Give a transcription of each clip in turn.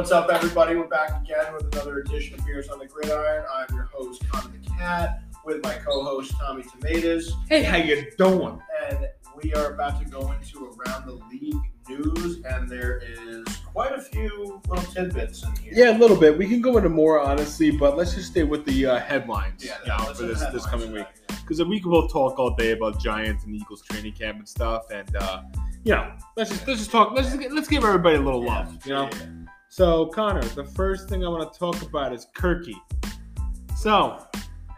What's up, everybody? We're back again with another edition of Beers on the Gridiron. I'm your host, Connor the Cat, with my co-host Tommy Tomatoes, Hey, how you doing? and we are about to go into around the league news, and there is quite a few little tidbits in here. Yeah, a little bit. We can go into more honestly, but let's just stay with the uh, headlines yeah. you know, for this this coming week. Because we can both talk all day about Giants and Eagles training camp and stuff, and uh, you know, let's just let's just talk. Let's just, get- let's give everybody a little love. You know. Yeah. So Connor, the first thing I want to talk about is Kirky. So,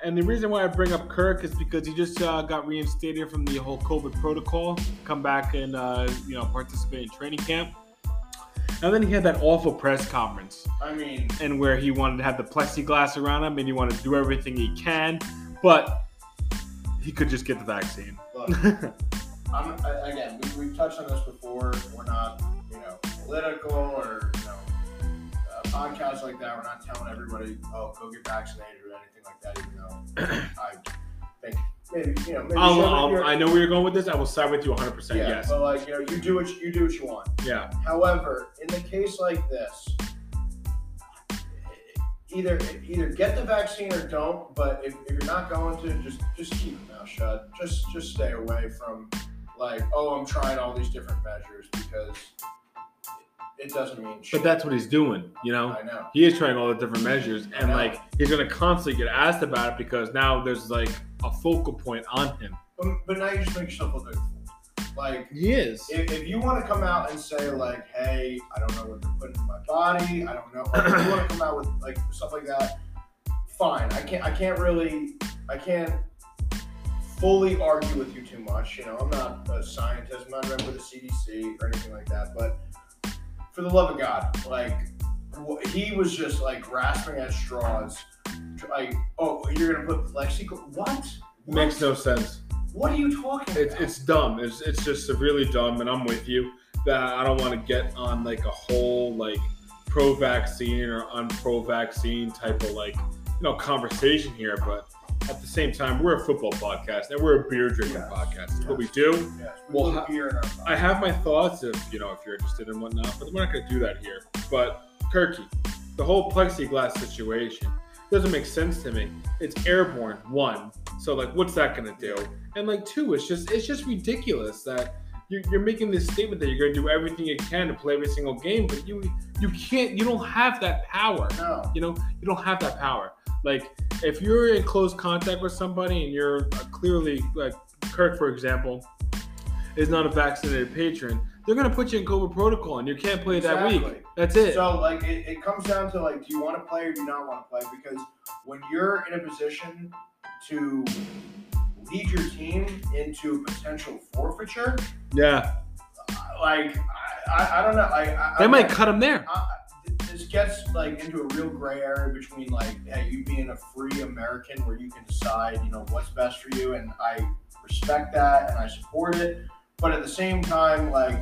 and the reason why I bring up Kirk is because he just uh, got reinstated from the whole COVID protocol, come back and uh, you know participate in training camp. And then he had that awful press conference. I mean, and where he wanted to have the plexiglass around him and he wanted to do everything he can, but he could just get the vaccine. look, I'm, I- again, we, we've touched on this before. We're not, you know, political or, podcasts like that. We're not telling everybody, oh, go get vaccinated or anything like that, even though I think maybe, you know, maybe I'll, I'll, I know where you're going with this. I will side with you 100%. yeah, yes. but like, you know, you do what you, you do what you want. Yeah. However, in the case like this, either either get the vaccine or don't. But if, if you're not going to, just just keep your mouth shut. Just just stay away from like, oh, I'm trying all these different measures because it doesn't mean shit. But that's what he's doing, you know? I know. He is trying all the different measures and like he's going to constantly get asked about it because now there's like a focal point on him. But, but now you just make yourself look fool. Like He is. if, if you want to come out and say like, hey, I don't know what they're putting in my body, I don't know. Like, if you want to come out with like stuff like that, fine. I can't. I can't really. I can't fully argue with you too much. You know, I'm not a scientist. I'm not a member of the CDC or anything like that. But for the love of God, like he was just like grasping at straws. Like, oh, you're gonna put plexiglass? What? Makes no sense. What are you talking It's about? it's dumb. It's it's just severely dumb, and I'm with you. That I don't want to get on like a whole like pro-vaccine or unpro-vaccine type of like you know conversation here, but at the same time, we're a football podcast and we're a beer drinking Yes. podcast. That's what we do. Yes, we Well, put ha- beer in our I have my thoughts if you know if you're interested in whatnot, but we're not going to do that here. But Kirky, the whole plexiglass situation doesn't make sense to me. It's airborne, one. So like, what's that going to do? And like, two, it's just it's just ridiculous that you're, you're making this statement that you're going to do everything you can to play every single game, but you you can't. You don't have that power. No. You know, you don't have that power. Like, if you're in close contact with somebody and you're uh, clearly, like Kirk, for example, is not a vaccinated patron, they're going to put you in COVID protocol and you can't play that week. That's it. So like it, it comes down to like, do you want to play or do you not want to play? Because when you're in a position to lead your team into potential forfeiture, yeah. like I, I, I don't know. I, I They might cut him there. This gets like into a real gray area between like, hey, you being a free American where you can decide, you know, what's best for you, and I respect that and I support it. But at the same time, like,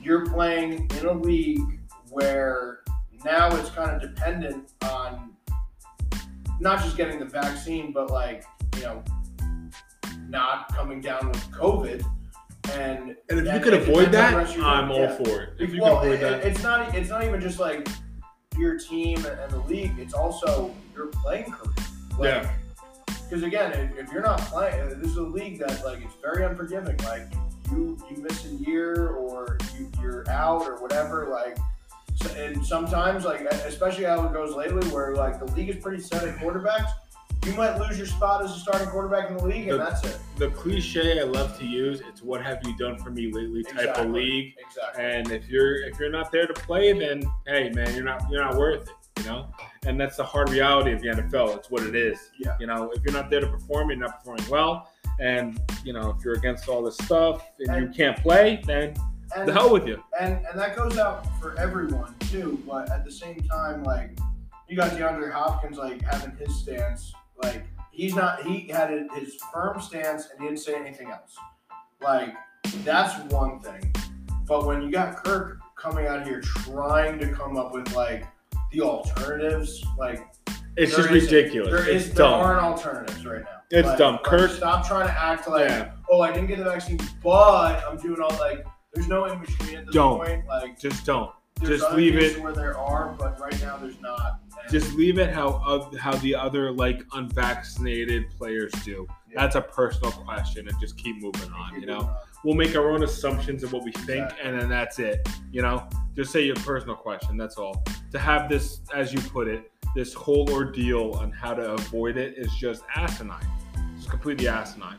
you're playing in a league where now it's kind of dependent on not just getting the vaccine, but like, you know, not coming down with COVID. And And if you could avoid that, the rest of your- I'm all yeah. for it. If you well, can avoid it- that. it's not. It's not even just like your team and, the league. It's also your playing career. Like, Yeah. Because again, if, if you're not playing, this is a league that like it's very unforgiving. Like you you miss a year or you, you're out or whatever. Like, and sometimes like especially how it goes lately, where like the league is pretty set at quarterbacks. You might lose your spot as a starting quarterback in the league, and The- that's it. The cliche I love to use, it's what have you done for me lately type Exactly. of league. Exactly. And if you're if you're not there to play, then hey man, you're not you're not worth it, you know. And that's the hard reality of the NFL. It's what it is. Yeah. You know, if you're not there to perform, you're not performing well. And you know, if you're against all this stuff and you can't play, then And the hell with you. and and that goes out for everyone too. But at the same time, like you got DeAndre Hopkins like having his stance, like he's not he had his firm stance and he didn't say anything else. Like that's one thing. But when you got Kirk coming out here trying to come up with like the alternatives, like It's just ridiculous. There it's is there dumb. aren't alternatives right now. It's Like- dumb. like, Kirk- stop trying to act like Yeah. oh I didn't get the vaccine, but I'm doing all like there's no in between at this Don't. point. Like Just don't. Just leave it- where there are, but right now there's not. Just leave it how of how the other like unvaccinated players do. Yeah. That's a personal question, and just keep moving on. You know, we'll make our own assumptions of what we think, Exactly. and then that's it. You know, just say your personal question. That's all. To have this, as you put it, this whole ordeal on how to avoid it is just asinine. It's completely asinine.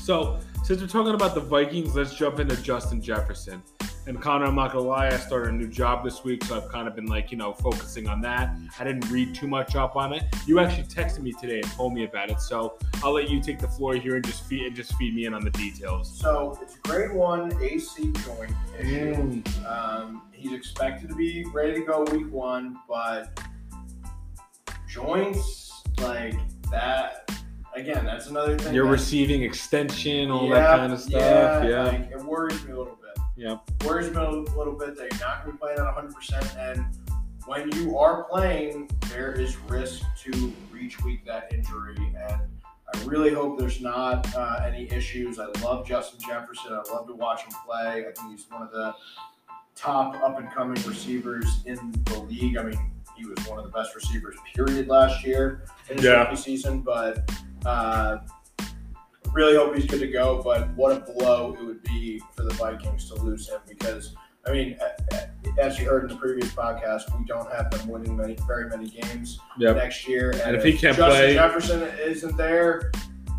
So, since we're talking about the Vikings, let's jump into Justin Jefferson. And Connor, I'm not gonna lie, I started a new job this week, so I've kind of been like, you know, focusing on that. I didn't read too much up on it. You actually texted me today and told me about it, so I'll let you take the floor here and just feed and just feed me in on the details. So it's grade one AC joint issue. Mm. Um, he's expected to be ready to go week one, but joints like that. Again, that's another thing. You're that- receiving extension, all Yeah, that kind of stuff. Yeah. Like, it worries me a little bit. Yeah. Worries me a little bit that you're not going to be playing at 100%. And when you are playing, there is risk to retweak that injury. And I really hope there's not uh, any issues. I love Justin Jefferson. I love to watch him play. I think he's one of the top up and coming receivers in the league. I mean, he was one of the best receivers, period, last year in his Yeah. rookie season. But uh, really hope he's good to go. But what a blow it would be for the Vikings to lose him because. I mean, as you heard in the previous podcast, we don't have them winning many, very many games Yep. next year. And, And if he can't Justin play- Jefferson isn't there,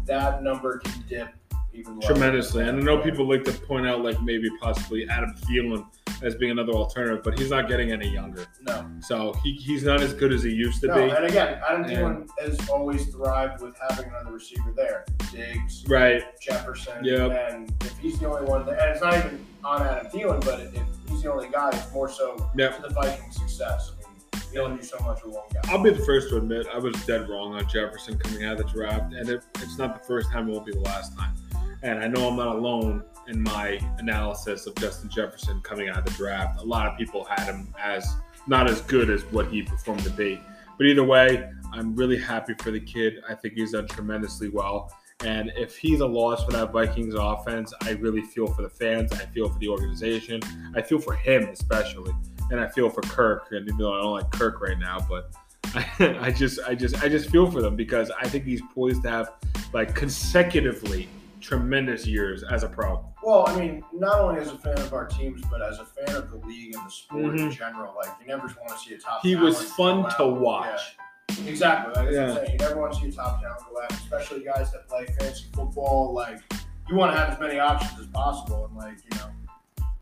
that number can dip even. Tremendously. And I know people like to point out like maybe possibly Adam Thielen as being another alternative, but he's not getting any younger. No, So he, he's not as good as he used to no. be. And again, Adam Thielen has always thrived with having another receiver there. Diggs, Right. Jefferson, Yep. and if he's the only one, that, and it's not even on Adam Thielen, but if he's the only guy, it's more so Yep. to the Vikings' success. I mean, you only do so much with one guy. I'll be the first to admit I was dead wrong on Jefferson coming out of the draft, and it, it's not the first time; it won't be the last time. And I know I'm not alone in my analysis of Justin Jefferson coming out of the draft. A lot of people had him as not as good as what he performed to be. But either way, I'm really happy for the kid. I think he's done tremendously well. And if he's a loss for that Vikings offense, I really feel for the fans. I feel for the organization. I feel for him especially, and I feel for Kirk. And even though I don't like Kirk right now, but I, I just, I just, I just feel for them because I think he's poised to have like consecutively tremendous years as a pro. Well, I mean, not only as a fan of our teams, but as a fan of the league and the sport in Mhm. general. Like, you never want to see a top. He was fun to out. watch. Yeah, exactly. Like, I'm Yeah. saying. You never want to see a top talent go out, especially guys that play fantasy football. Like, you want to have as many options as possible, and like, you know.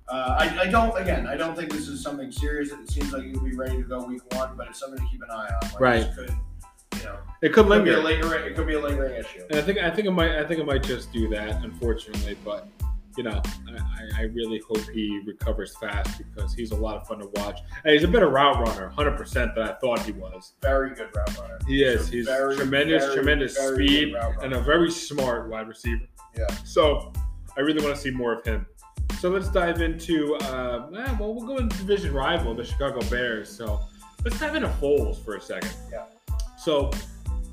Uh, I, I don't. Again, I don't think this is something serious. That it seems like you'll be ready to go week one, but it's something to keep an eye on. Like, Right. This could, know, It could could be a linger, lingering. It could be a lingering issue. and I think, I think it might, I think it might just do that, unfortunately. But you know, I, I- really hope he recovers fast because he's a lot of fun to watch. And he's a better route runner, 100% than I thought he was. Very good route runner. He is. He's very, tremendous, very, tremendous very speed and a very smart wide receiver. Yeah. So I really want to see more of him. So let's dive into, uh, well, we'll go into division rival, the Chicago Bears. So let's dive into Foles for a second. Yeah. So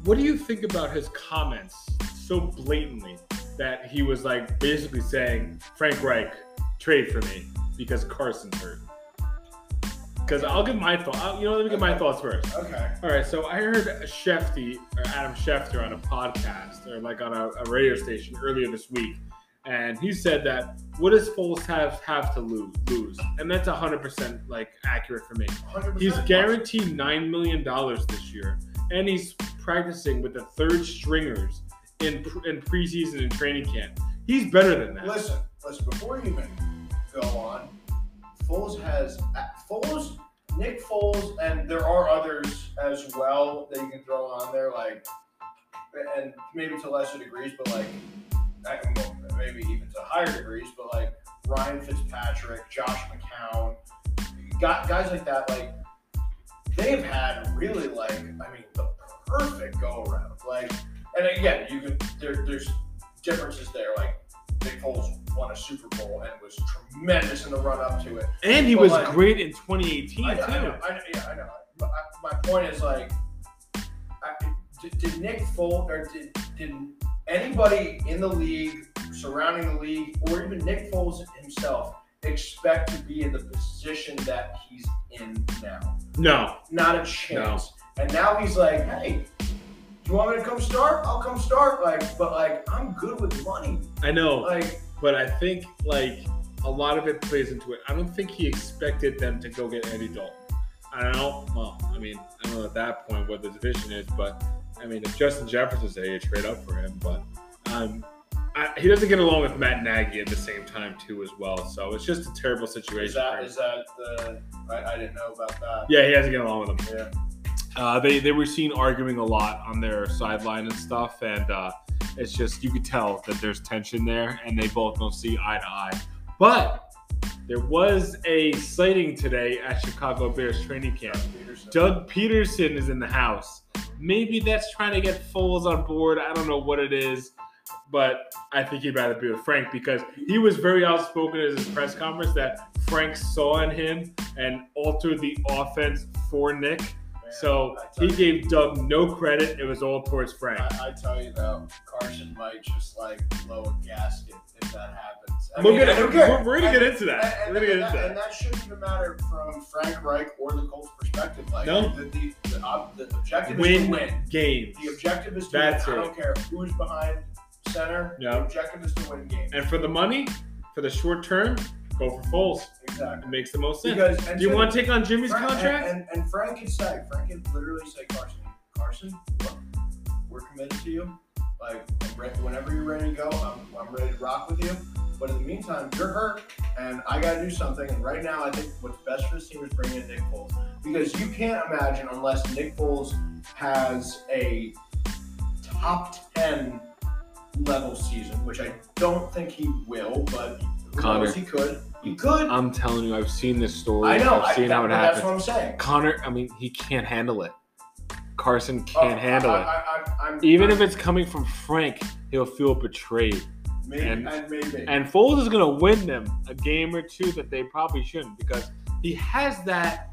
what do you think about his comments so blatantly that he was like basically saying, Frank Reich, trade for me because Carson's hurt? Because I'll give my thought. You know, let me get my thoughts first. Okay. All right, so I heard Shefty or Adam Schefter on a podcast or like on a, a radio station earlier this week, and he said that what does Foles have have to lose? Lose, and that's hundred percent like accurate for me. 100%. He's guaranteed nine million dollars this year, and he's practicing with the third stringers in in preseason and training camp. He's better than that. Listen, listen. Before you even go on, Foles has uh, Foles, Nick Foles, and there are others as well that you can throw on there, like, and maybe to lesser degrees, but like, maybe even to higher degrees, but like Ryan Fitzpatrick, Josh McCown, guys like that, like they've had really like, I mean, the perfect go around, like, and again, you can there, there's differences there, like. Nick Foles won a Super Bowl and was tremendous in the run up to it. and he But, was like- great in 2018 I know, I know, too. I know, yeah, I know. But I, my point is like, I, did, did Nick Foles or did, did anybody in the league, surrounding the league, or even Nick Foles himself, expect to be in the position that he's in now. No, Not a chance. And now he's like, hey, you want me to come start? I'll come start. Like, but like, I'm good with money. I know, Like, but I think like a lot of it plays into it. I don't think he expected them to go get Andy Dalton. I don't know. Well, I mean, I don't know at that point what the division is, but I mean, if Justin Jefferson's there, you trade up for him. But um, I, he doesn't get along with Matt Nagy at the same time too, as well. So it's just a terrible situation. is that for him. is that the? I, I didn't know about that. yeah, he hasn't get along with him. Yeah. Uh, they they were seen arguing a lot on their sideline and stuff, and uh, it's just you could tell that there's tension there, and they both don't see eye to eye. But there was a sighting today at Chicago Bears training camp. Pederson. Doug Pederson is in the house. Maybe that's trying to get Foles on board. I don't know what it is, but I think he'd rather be with Frank because he was very outspoken at his press conference that Frank saw in him and altered the offense for Nick. Man, So he you- gave Doug no credit. It was all towards Frank. I, I tell you though, Carson might just like blow a gasket if that happens. I We'll mean, get it- care. we're- we're gonna get And- into that. And, We're gonna get that, that. that shouldn't even matter from Frank Reich or the Colts' perspective. Like No. the, the, the, the objective is Win to win. games. The objective is to That's win. I don't care who's behind center. Yeah. The objective is to win games. And for the money, for the short term, go for Foles. Exactly. It makes the most sense. Because Do you so- want to take on Jimmy's Frank- contract? And, and, and Frank can say, Frank can literally say, Carson, Carson, look, we're committed to you. Like, whenever you're ready to go, I'm, I'm ready to rock with you. But in the meantime, you're hurt, and I got to do something. And right now, I think what's best for this team is bringing in Nick Foles. Because you can't imagine, unless Nick Foles has a top 10 level season, which I don't think he will, but who Connor. knows, he could. He could. I'm telling you, I've seen this story. I know. I've I, seen that- how it but happens. That's what I'm saying. Connor, I mean, he can't handle it. Carson Oh, can't handle I, it. I, I, I'm, Even if it's coming from Frank, he'll feel betrayed. maybe, and- and, maybe. And Foles is going to win them a game or two that they probably shouldn't because he has that.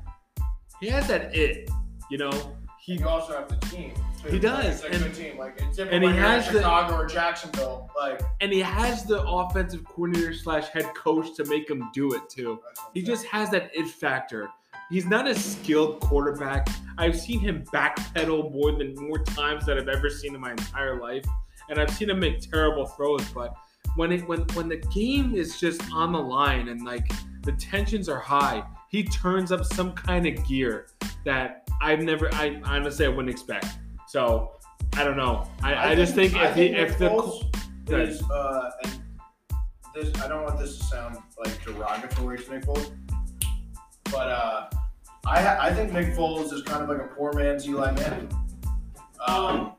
He has that it, you know. He you also have the team. Too. He does, It's a and- good team. Like it's different and he when you're in has the- Chicago or Jacksonville. Like and he has the offensive coordinator slash head coach to make him do it too. that's what I'm He just has that it factor. He's not a skilled quarterback. I've seen him backpedal more than more times than I've ever seen in my entire life, and I've seen him make terrible throws. But when it when when the game is just on the line and like the tensions are high, he turns up some kind of gear that I've never. I honestly I wouldn't expect. So I don't know. I, I, just think I if he Nick if the Foles is uh, and this I don't want this to sound like derogatory to Nick Foles, but uh, I I think Nick Foles is kind of like a poor man's Eli Manning. Um,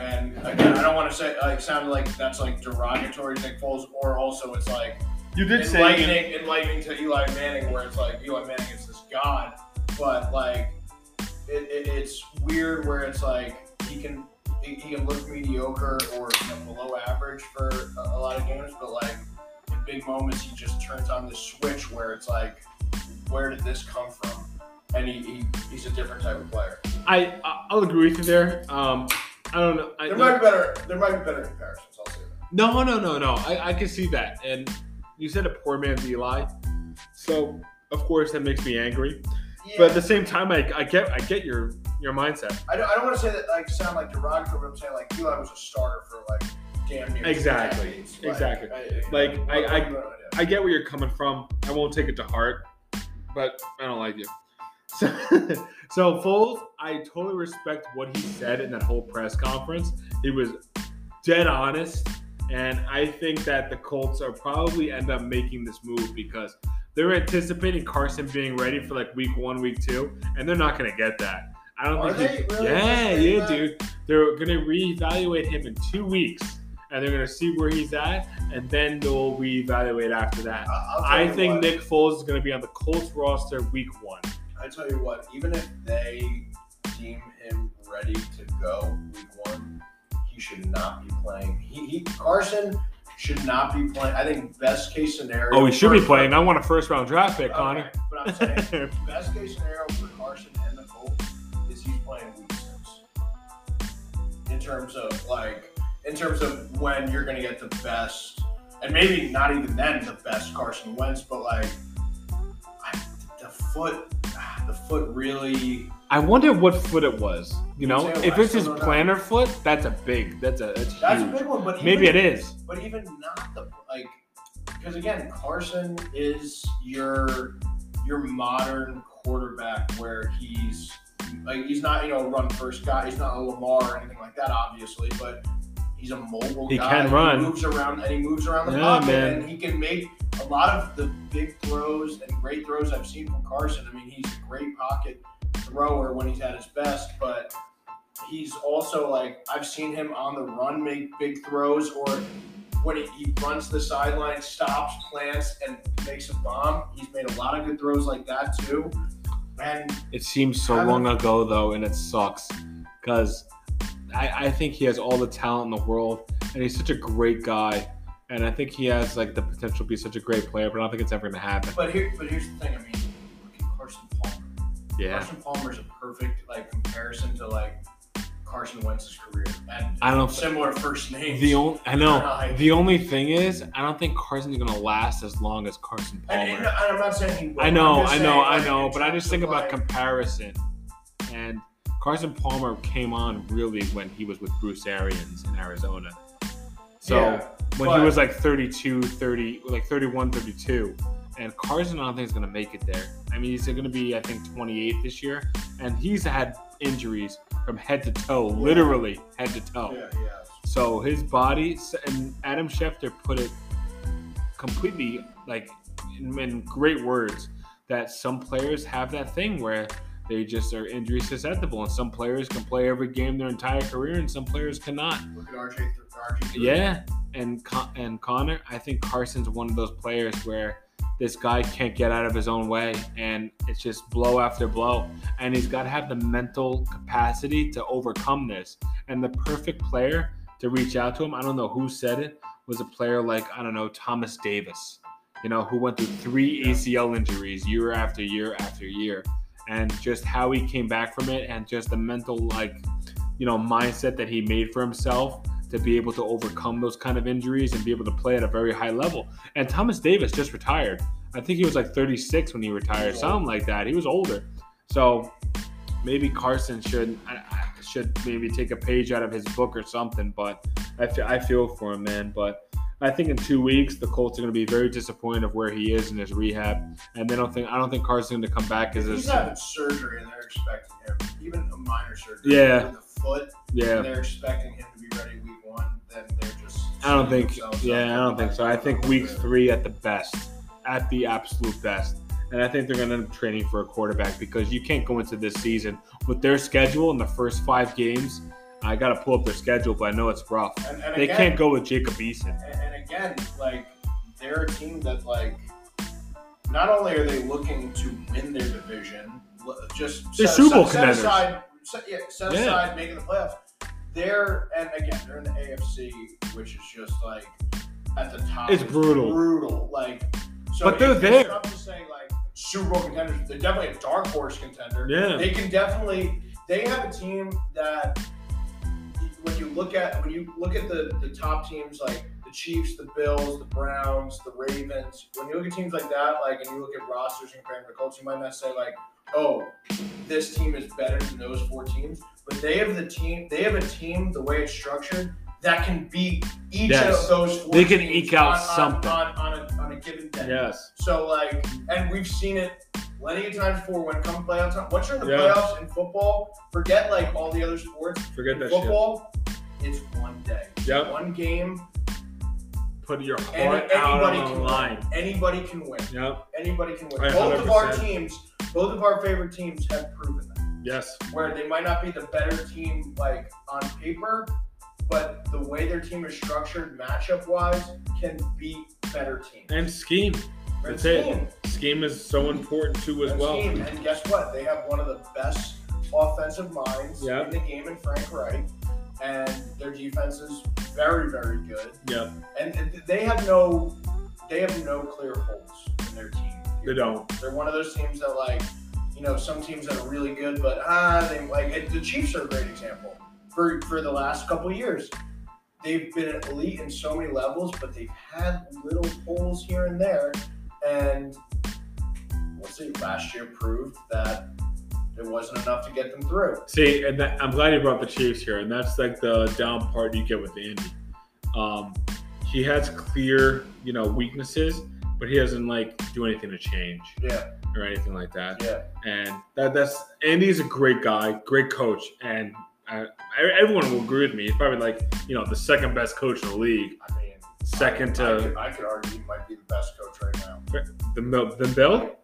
and again, I don't want to say like sound like that's like derogatory to Nick Foles, or also it's like you did say enlightening, enlightening to Eli Manning, where it's like Eli Manning is this god, but like it, it, it's weird where it's like he can he, he can look mediocre or you know, below average for a, a lot of games, but like in big moments he just turns on the switch where it's like, where did this come from? And he, he he's a different type of player. I I- I'll agree with you there. Um, I don't know. I, There might be better there might be better comparisons. I'll say that. No, no, no, no. I, I can see that. And you said a poor man's Eli. So of course that makes me angry. But at the same time I, I get I get your your mindset. I don't, I don't want to say that like sound like derogatory, but I'm saying like Eli was a starter for like damn near Exactly. decades. Exactly. I, Like, I- I- I, I get where you're coming from. I won't take it to heart, but I don't like you. So, so Foles, I totally respect what he said in that whole press conference. He was dead honest, and I think that the Colts are probably end up making this move because they're anticipating Carson being ready for like week one, week two, and they're not going to get that. I don't Are think. he- they really yeah, yeah, that? dude. They're going to reevaluate him in two weeks, and they're going to see where he's at, and then they'll reevaluate after that. I'll I think what, Nick Foles is going to be on the Colts roster week one. I tell you what, even if they deem him ready to go week one, he should not be playing. He, he Carson should not be playing. I think best case scenario. Oh, he should be playing. I want a first round draft pick, Okay, Connor. But I'm saying best case scenario for Carson and the Colts is he's playing week six. In terms of like, in terms of when you're going to get the best and maybe not even then the best Carson Wentz, but like foot, the foot really. I wonder what foot it was. You know, too. if I it's his don't know. foot, that's a big. That's a that's, That's a big one, but Maybe it even- is. But even not the like, because again, Carson is your your modern quarterback, where he's like he's not you know run first guy. He's not a Lamar or anything like that, obviously, but he's a mobile guy. He guy. can run. He moves around and he moves around the Yeah, pocket, man. and he can make a lot of the big throws and great throws I've seen from Carson. I mean, he's a great pocket thrower when he's at his best, but he's also like I've seen him on the run make big throws or when he, he runs the sideline, stops, plants, and makes a bomb. He's made a lot of good throws like that too. And It seems so long ago though, and it sucks because I, I think he has all the talent in the world, and he's such a great guy, and I think he has like the potential to be such a great player, but I don't think it's ever gonna happen. but here but here's the thing, I mean, look at Carson Palmer. Yeah, Carson Palmer's a perfect like comparison to like Carson Wentz's career. And I don't. similar first names. The only I know the only thing is I don't think Carson's gonna last as long as Carson and, and Palmer. I'm not saying he will. I know, I know, I know, but I just think about like, comparison. And Carson Palmer came on really when he was with Bruce Arians in Arizona. So Yeah, when he was like 32, 30, like 31, 32. And Carson, I don't think is going to make it there. I mean, he's going to be, I think, 28 this year. And he's had injuries from head to toe, literally head to toe. Yeah, yeah. So his body, and Adam Schefter put it completely like in, in great words that some players have that thing where they just are injury susceptible, and some players can play every game their entire career, and some players cannot. Look at RJ. RG. Yeah, and Con- and Connor, I think Carson's one of those players where this guy can't get out of his own way, and it's just blow after blow, and he's got to have the mental capacity to overcome this. And the perfect player to reach out to him, I don't know who said it, was a player like I don't know Thomas Davis, you know, who went through three ACL injuries year after year after year, and just how he came back from it, and just the mental like, you know, mindset that he made for himself to be able to overcome those kind of injuries and be able to play at a very high level. And Thomas Davis just retired. I think he was like 36 when he retired, something like that. He was older. So maybe Carson should should maybe take a page out of his book or something. But I fe- I feel for him, man. But I think in two weeks the Colts are going to be very disappointed of where he is in his rehab, and they don't think I don't think Carson's going to come back as He's a having surgery and they're expecting him, even a minor surgery. Yeah. The foot, yeah. and they're expecting him to be ready week one. Then they're just. I don't think. Yeah, I don't think so. I think week three at the best, at the absolute best, and I think they're going to end up training for a quarterback because you can't go into this season with their schedule in the first five games. I got to pull up their schedule, but I know it's rough. And, and They again, can't go with Jacob Eason. And, and again, like they're a team that like not only are they looking to win their division, just They're set, Super Bowl set, set contenders. aside, set, yeah, set Yeah. aside making the playoffs. They're and again they're in the AFC, which is just like at the top. It's brutal. brutal. Like, so But they're there. Not to say like Super Bowl contenders. They're definitely a dark horse contender. Yeah. They can definitely. They have a team that you look at when you look at the the top teams like the Chiefs, the Bills, the Browns, the Ravens. When you look at teams like that, like and you look at rosters and compare the Colts, you might not say like, oh, this team is better than those four teams. But they have the team. They have a team. The way it's structured. That can beat each Yes. of those four They can teams eke out on, on- something. on, on, a, on a given day. Yes. So like, and we've seen it plenty of times before. When it comes playoff time, once you're in the Yeah. playoffs in football, forget like all the other sports. Forget In that shit. football, it's one day, Yeah. one game. Put your Any, heart out anybody on can the line. win. Anybody can win. Yep. Anybody can win. I Both of our teams, both of our favorite teams have proven that. Yes. Where they might not be the better team like on paper, but the way their team is structured, matchup wise, can beat better teams. And scheme. That's it. scheme. Scheme is so important too as well. team. And guess what? They have one of the best offensive minds Yeah. in the game in Frank Reich. And their defense is very, very good. Yep. And they have no they have no clear holes in their team. They don't. They're one of those teams that like, you know, some teams that are really good, but ah, they like it, the Chiefs are a great example. For for the last couple of years. they've been elite in so many levels, but they've had little holes here and there. And we'll see. Last year proved that it wasn't enough to get them through. See, and that, I'm glad you brought the Chiefs here, and that's like the down part you get with Andy. Um, he has clear, you know, weaknesses, but he doesn't like do anything to change Yeah, or anything like that. yeah. And that that's Andy's a great guy, great coach, and uh, everyone will agree with me. He's probably like you know the second best coach in the league, I mean, second I, I, to could, I could argue he might be the best coach right now. the Mil- the Bill,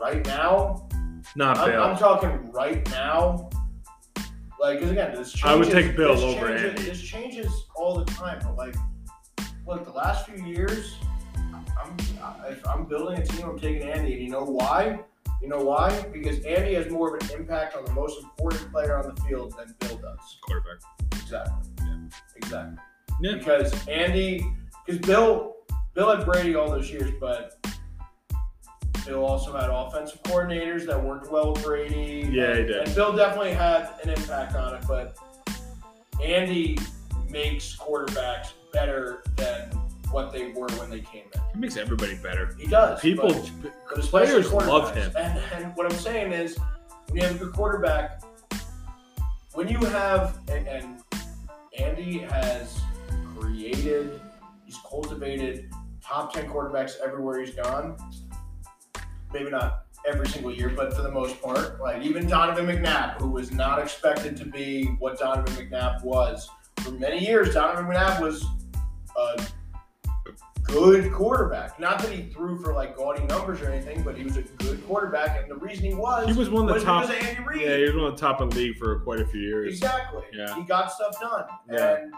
Right now, not I'm, Bill. I'm talking right now. Like, because again, this changes. I would take Bill over changes, Andy. This changes all the time. But like, look, the last few years, I'm if I'm building a team, I'm taking Andy, and you know why? You know why? Because Andy has more of an impact on the most important player on the field than Bill does. quarterback. Exactly. Yeah. Exactly. Yeah. Because Andy, because Bill, Bill had Brady all those years, but Bill also had offensive coordinators that worked well with Brady. Yeah, he did. And Bill definitely had an impact on it, but Andy makes quarterbacks better than what they were when they came in. He makes everybody better. He does. People, but- but players love him. And, and what I'm saying is, when you have a good quarterback, when you have and, and Andy has created, he's cultivated top ten quarterbacks everywhere he's gone. Maybe not every single year, but for the most part, like even Donovan McNabb, who was not expected to be what Donovan McNabb was for many years. Donovan McNabb was a good quarterback. Not that he threw for like gaudy numbers or anything, but he was a good quarterback, and the reason he was He was one of the top. Andy Reid. Yeah, he was one of the top in the league for quite a few years. Exactly. Yeah. He got stuff done. Yeah. And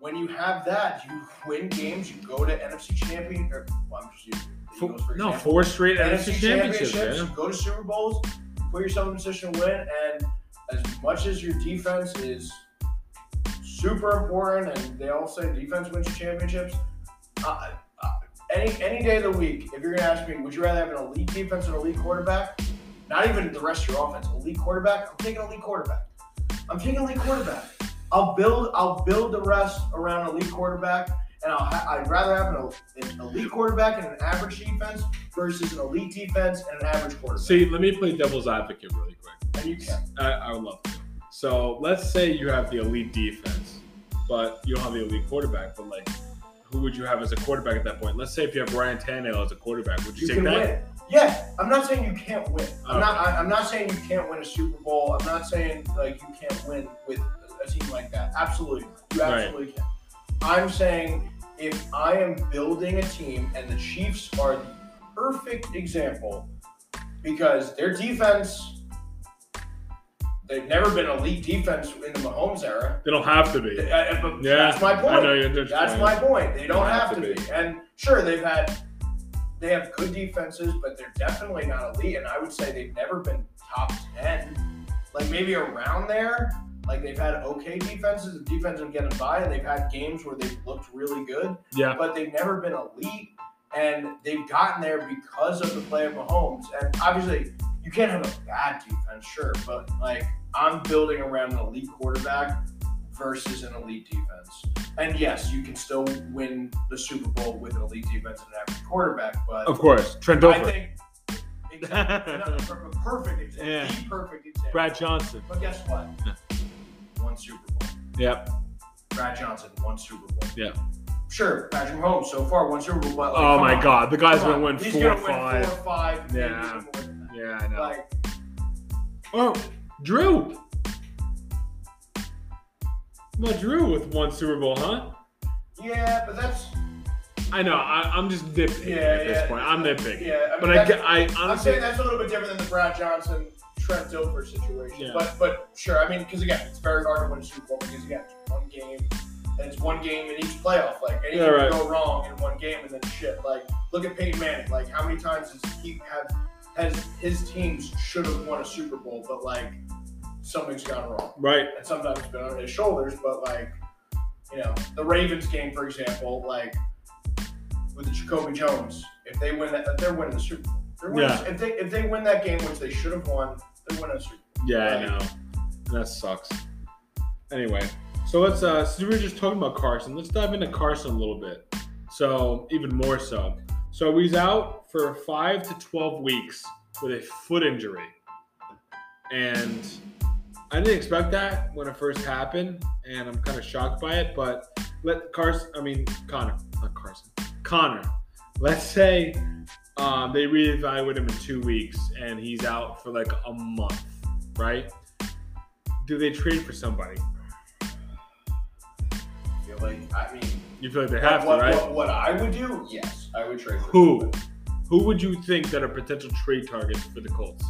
when you have that, you win games, you go to NFC champion or well, I'm just using Eagles, for no, four straight NFC NFC championships. championships, you go to Super Bowls, put yourself in a position to win, and as much as your defense is super important, and they all say defense wins championships. Uh, uh, any any day of the week, if you're gonna ask me, would you rather have an elite defense and elite quarterback? Not even the rest of your offense, elite quarterback. I'm taking elite quarterback. I'm taking elite quarterback. I'll build I'll build the rest around an elite quarterback, and I'll ha- I'd rather have an, an elite quarterback and an average defense versus an elite defense and an average quarterback. See, let me play devil's advocate really quick. and you can. I, I would love to. So let's say you have the elite defense, but you don't have the elite quarterback. But like, who would you have as a quarterback at that point? Let's say if you have Ryan Tannehill as a quarterback, would you, You take can that? win. Yeah, I'm not saying you can't win. I'm Okay. not. I, I'm not saying you can't win a Super Bowl. I'm not saying like you can't win with a team like that. Absolutely, you Right. absolutely can. I'm saying if I am building a team, and the Chiefs are the perfect example because their defense. They've never been elite defense in the Mahomes era. They don't have to be. Uh, uh, Yeah, that's my point. I know That's my point. They don't have to be. be. And sure, they've had they have good defenses, but they're definitely not elite. And I would say they've never been top ten. Like maybe around there. Like they've had okay defenses. The defense are getting by, and they've had games where they've looked really good, Yeah, but they've never been elite. And they've gotten there because of the play of Mahomes. And obviously, you can't have a bad defense, sure, but like I'm building around an elite quarterback versus an elite defense. And yes, you can still win the Super Bowl with an elite defense and an average quarterback, but of course. Trent I think exactly, no, perfect example, Yeah. the perfect example. Brad Johnson. But guess what? One Super Bowl. Yep. Brad Johnson, one Super Bowl. Yeah. Sure, Patrick Mahomes so far one Super Bowl, but like, Oh my on. God, the guy's gonna on. win He's four, gonna win five. four, five, Yeah. even more than that. Yeah, I know. Like, oh, Drew. Well, Drew with one Super Bowl, huh? yeah, but that's I know. I, I'm just nitpicking yeah, at this point. I'm nitpicking. Yeah, I mean, but I, I I'm saying that's a little bit different than the Brad Johnson, Trent Dilfer situation. Yeah. But but sure, I mean, because again, it's very hard to win a Super Bowl because again, it's one game, and it's one game in each playoff. Like anything Yeah, right. can go wrong in one game, and then shit. Like look at Peyton Manning. Like how many times has he have has his teams should have won a Super Bowl, but like something's gone wrong. right. and sometimes it's been on his shoulders, but like, you know, the Ravens game, for example, like with the Jacoby Jones, if they win that, they're winning the Super Bowl. Winning, Yeah. If they if they win that game, which they should have won, Bowl. Yeah, I know. That sucks. Anyway, So let's uh since we were just talking about Carson, let's dive into Carson a little bit. So even more so. So he's out for five to twelve weeks with a foot injury. And I didn't expect that when it first happened, and I'm kind of shocked by it, but let Carson I mean Connor, not Carson. Connor. Let's say um, they reevaluate him in two weeks and he's out for like a month, right? Do they trade for somebody? I feel like I mean, You feel like they have what, to, right? what, what I would do, yes, I would trade for Who? somebody. Who would you think that are potential trade targets for the Colts?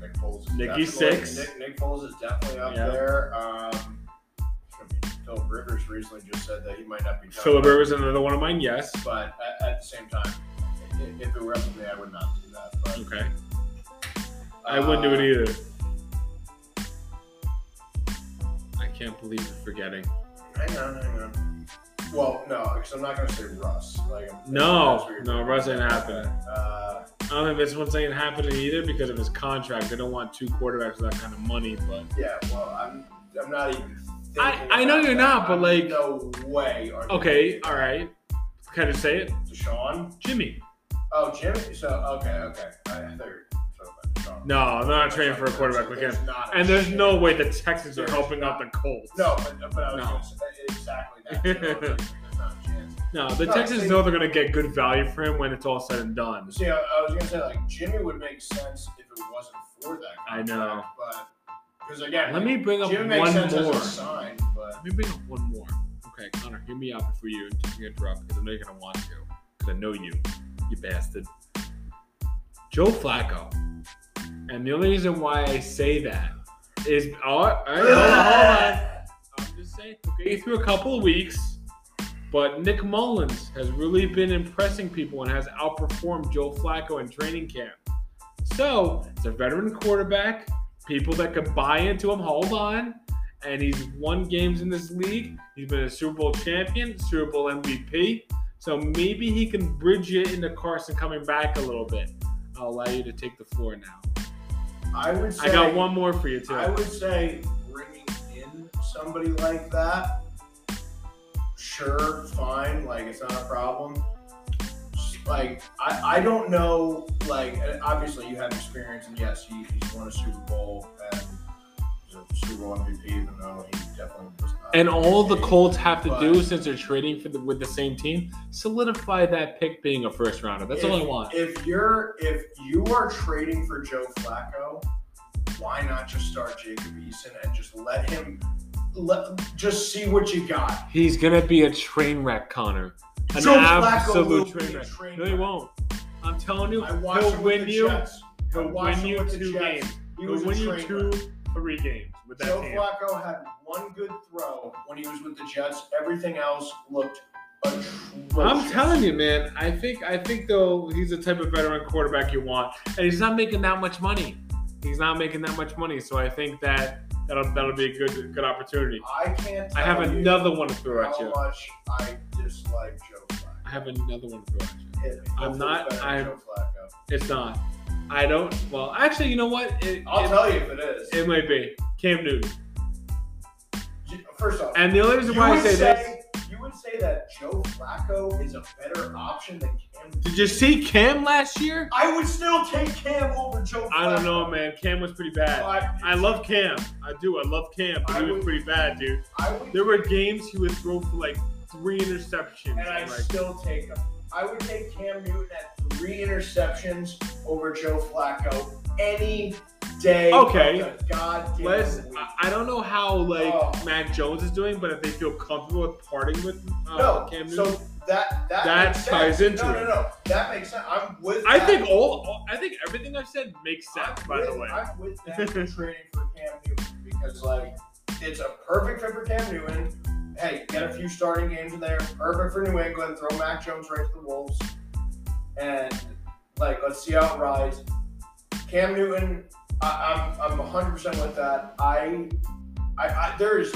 Nick Foles Nicky Six. Nick, Nick Foles is definitely up Yeah. there. Um, Philip Rivers recently just said that he might not be. done. Philip Rivers is another one of mine. Yes. But at, at the same time, if it were up to me, I would not do that. But Okay. I wouldn't do it uh, either. I can't believe you're forgetting. Hang on, hang on. Well, no, because I'm not going to say Russ. Like, I'm, No, that's what you're no. Russ ain't happening. Uh, I don't think this one's ain't happening either because of his contract. They don't want two quarterbacks with that kind of money. But yeah, well, I'm, I'm not even. I- I know you're not, but, like- no way. Are they okay, all right. Can I just say it? Deshaun. Jimmy. Oh, Jimmy. So okay, okay. I, I thought you were talking about Deshaun. No, I'm not trading for a quarterback with him. not a And there's chance. no way the Texans are There's helping out the Colts. No, but, but I was No. going to say exactly that. too. I was like, There's not a chance. No, the No, Texans see- know they're gonna get good value for him when it's all said and done. See, I, I was going to say like Jimmy would make sense if it wasn't for that. I Contract, know. but because again, Let me bring up Jimmy makes one more. sign, but Let me bring up one more. Okay, Connor, hear me out before you you interrupt because I know you're gonna want to. Because I know you, you bastard. Joe Flacco. And the only reason why I say that is oh, all right, hold on, hold on. I'm just saying, we'll get you through a couple of weeks. But Nick Mullens has really been impressing people and has outperformed Joe Flacco in training camp. So it's a veteran quarterback. People that could buy into him, hold on. And he's won games in this league. He's been a Super Bowl champion, Super Bowl MVP. So maybe he can bridge it into Carson coming back a little bit. I'll allow you to take the floor now. I would say I got one more for you too. I would say bringing in somebody like that, sure, fine, like it's not a problem. Like I, I don't know, like obviously you have experience, and yes, he, he's won a Super Bowl and he's a Super Bowl MVP, even though he definitely was not. And all the Colts have to But- do since they're trading for the, with the same team, solidify that pick being a first rounder. That's all I want. If you're if you are trading for Joe Flacco, why not just start Jacob Eason and just let him let just see what you got. He's gonna be a train wreck, Connor. An Joe absolute train wreck. train No, he won't. I'm telling you, I watched he'll win you. Jets. He'll win you two games. He He'll win you two, wreck. three games with that Joe team. Flacco had one good throw when he was with the Jets. Everything else looked atrocious. I'm telling you, man. I think I think though he's the type of veteran quarterback you want, and he's not making that much money. He's not making that much money, so I think that that'll that'll be a good good opportunity. I can't. I have you another one to throw at How you. much I dislike Joe Flacco. I have another one at you. I'm not- it's better than I'm- Joe Flacco. It's not. I don't. Well, actually, you know what? It, I'll it, tell you if it is. it might be Cam Newton. First off, And the only reason why I would say, this, you would say that Joe Flacco is a better option than Cam. did you see Cam last year? I would still take Cam over Joe. Flacco. I don't know, man. Cam was pretty bad. But I love Cam. I do. I love Cam, but I he was would- pretty bad, dude. I would, There were games he would throw for like three interceptions. and I like, still take him. I would take Cam Newton at three interceptions over Joe Flacco any day. Okay. goddamn Let's. I- I don't know how like Oh. Mac Jones is doing, but if they feel comfortable with parting with uh, no, Cam Newton, so that that That ties sense. into no, it. No, no, that makes sense. I'm with. I that. think all, all- I think everything I've said makes sense. I'm by with, the way, I'm with for trading for Cam Newton because like it's a perfect fit for Cam Newton. Hey, get a few starting games in there. Perfect for New England. Throw Mac Jones right to the Wolves, and like let's see how it rides. Cam Newton, I, I'm I'm 100 percent with that. I, I, I there is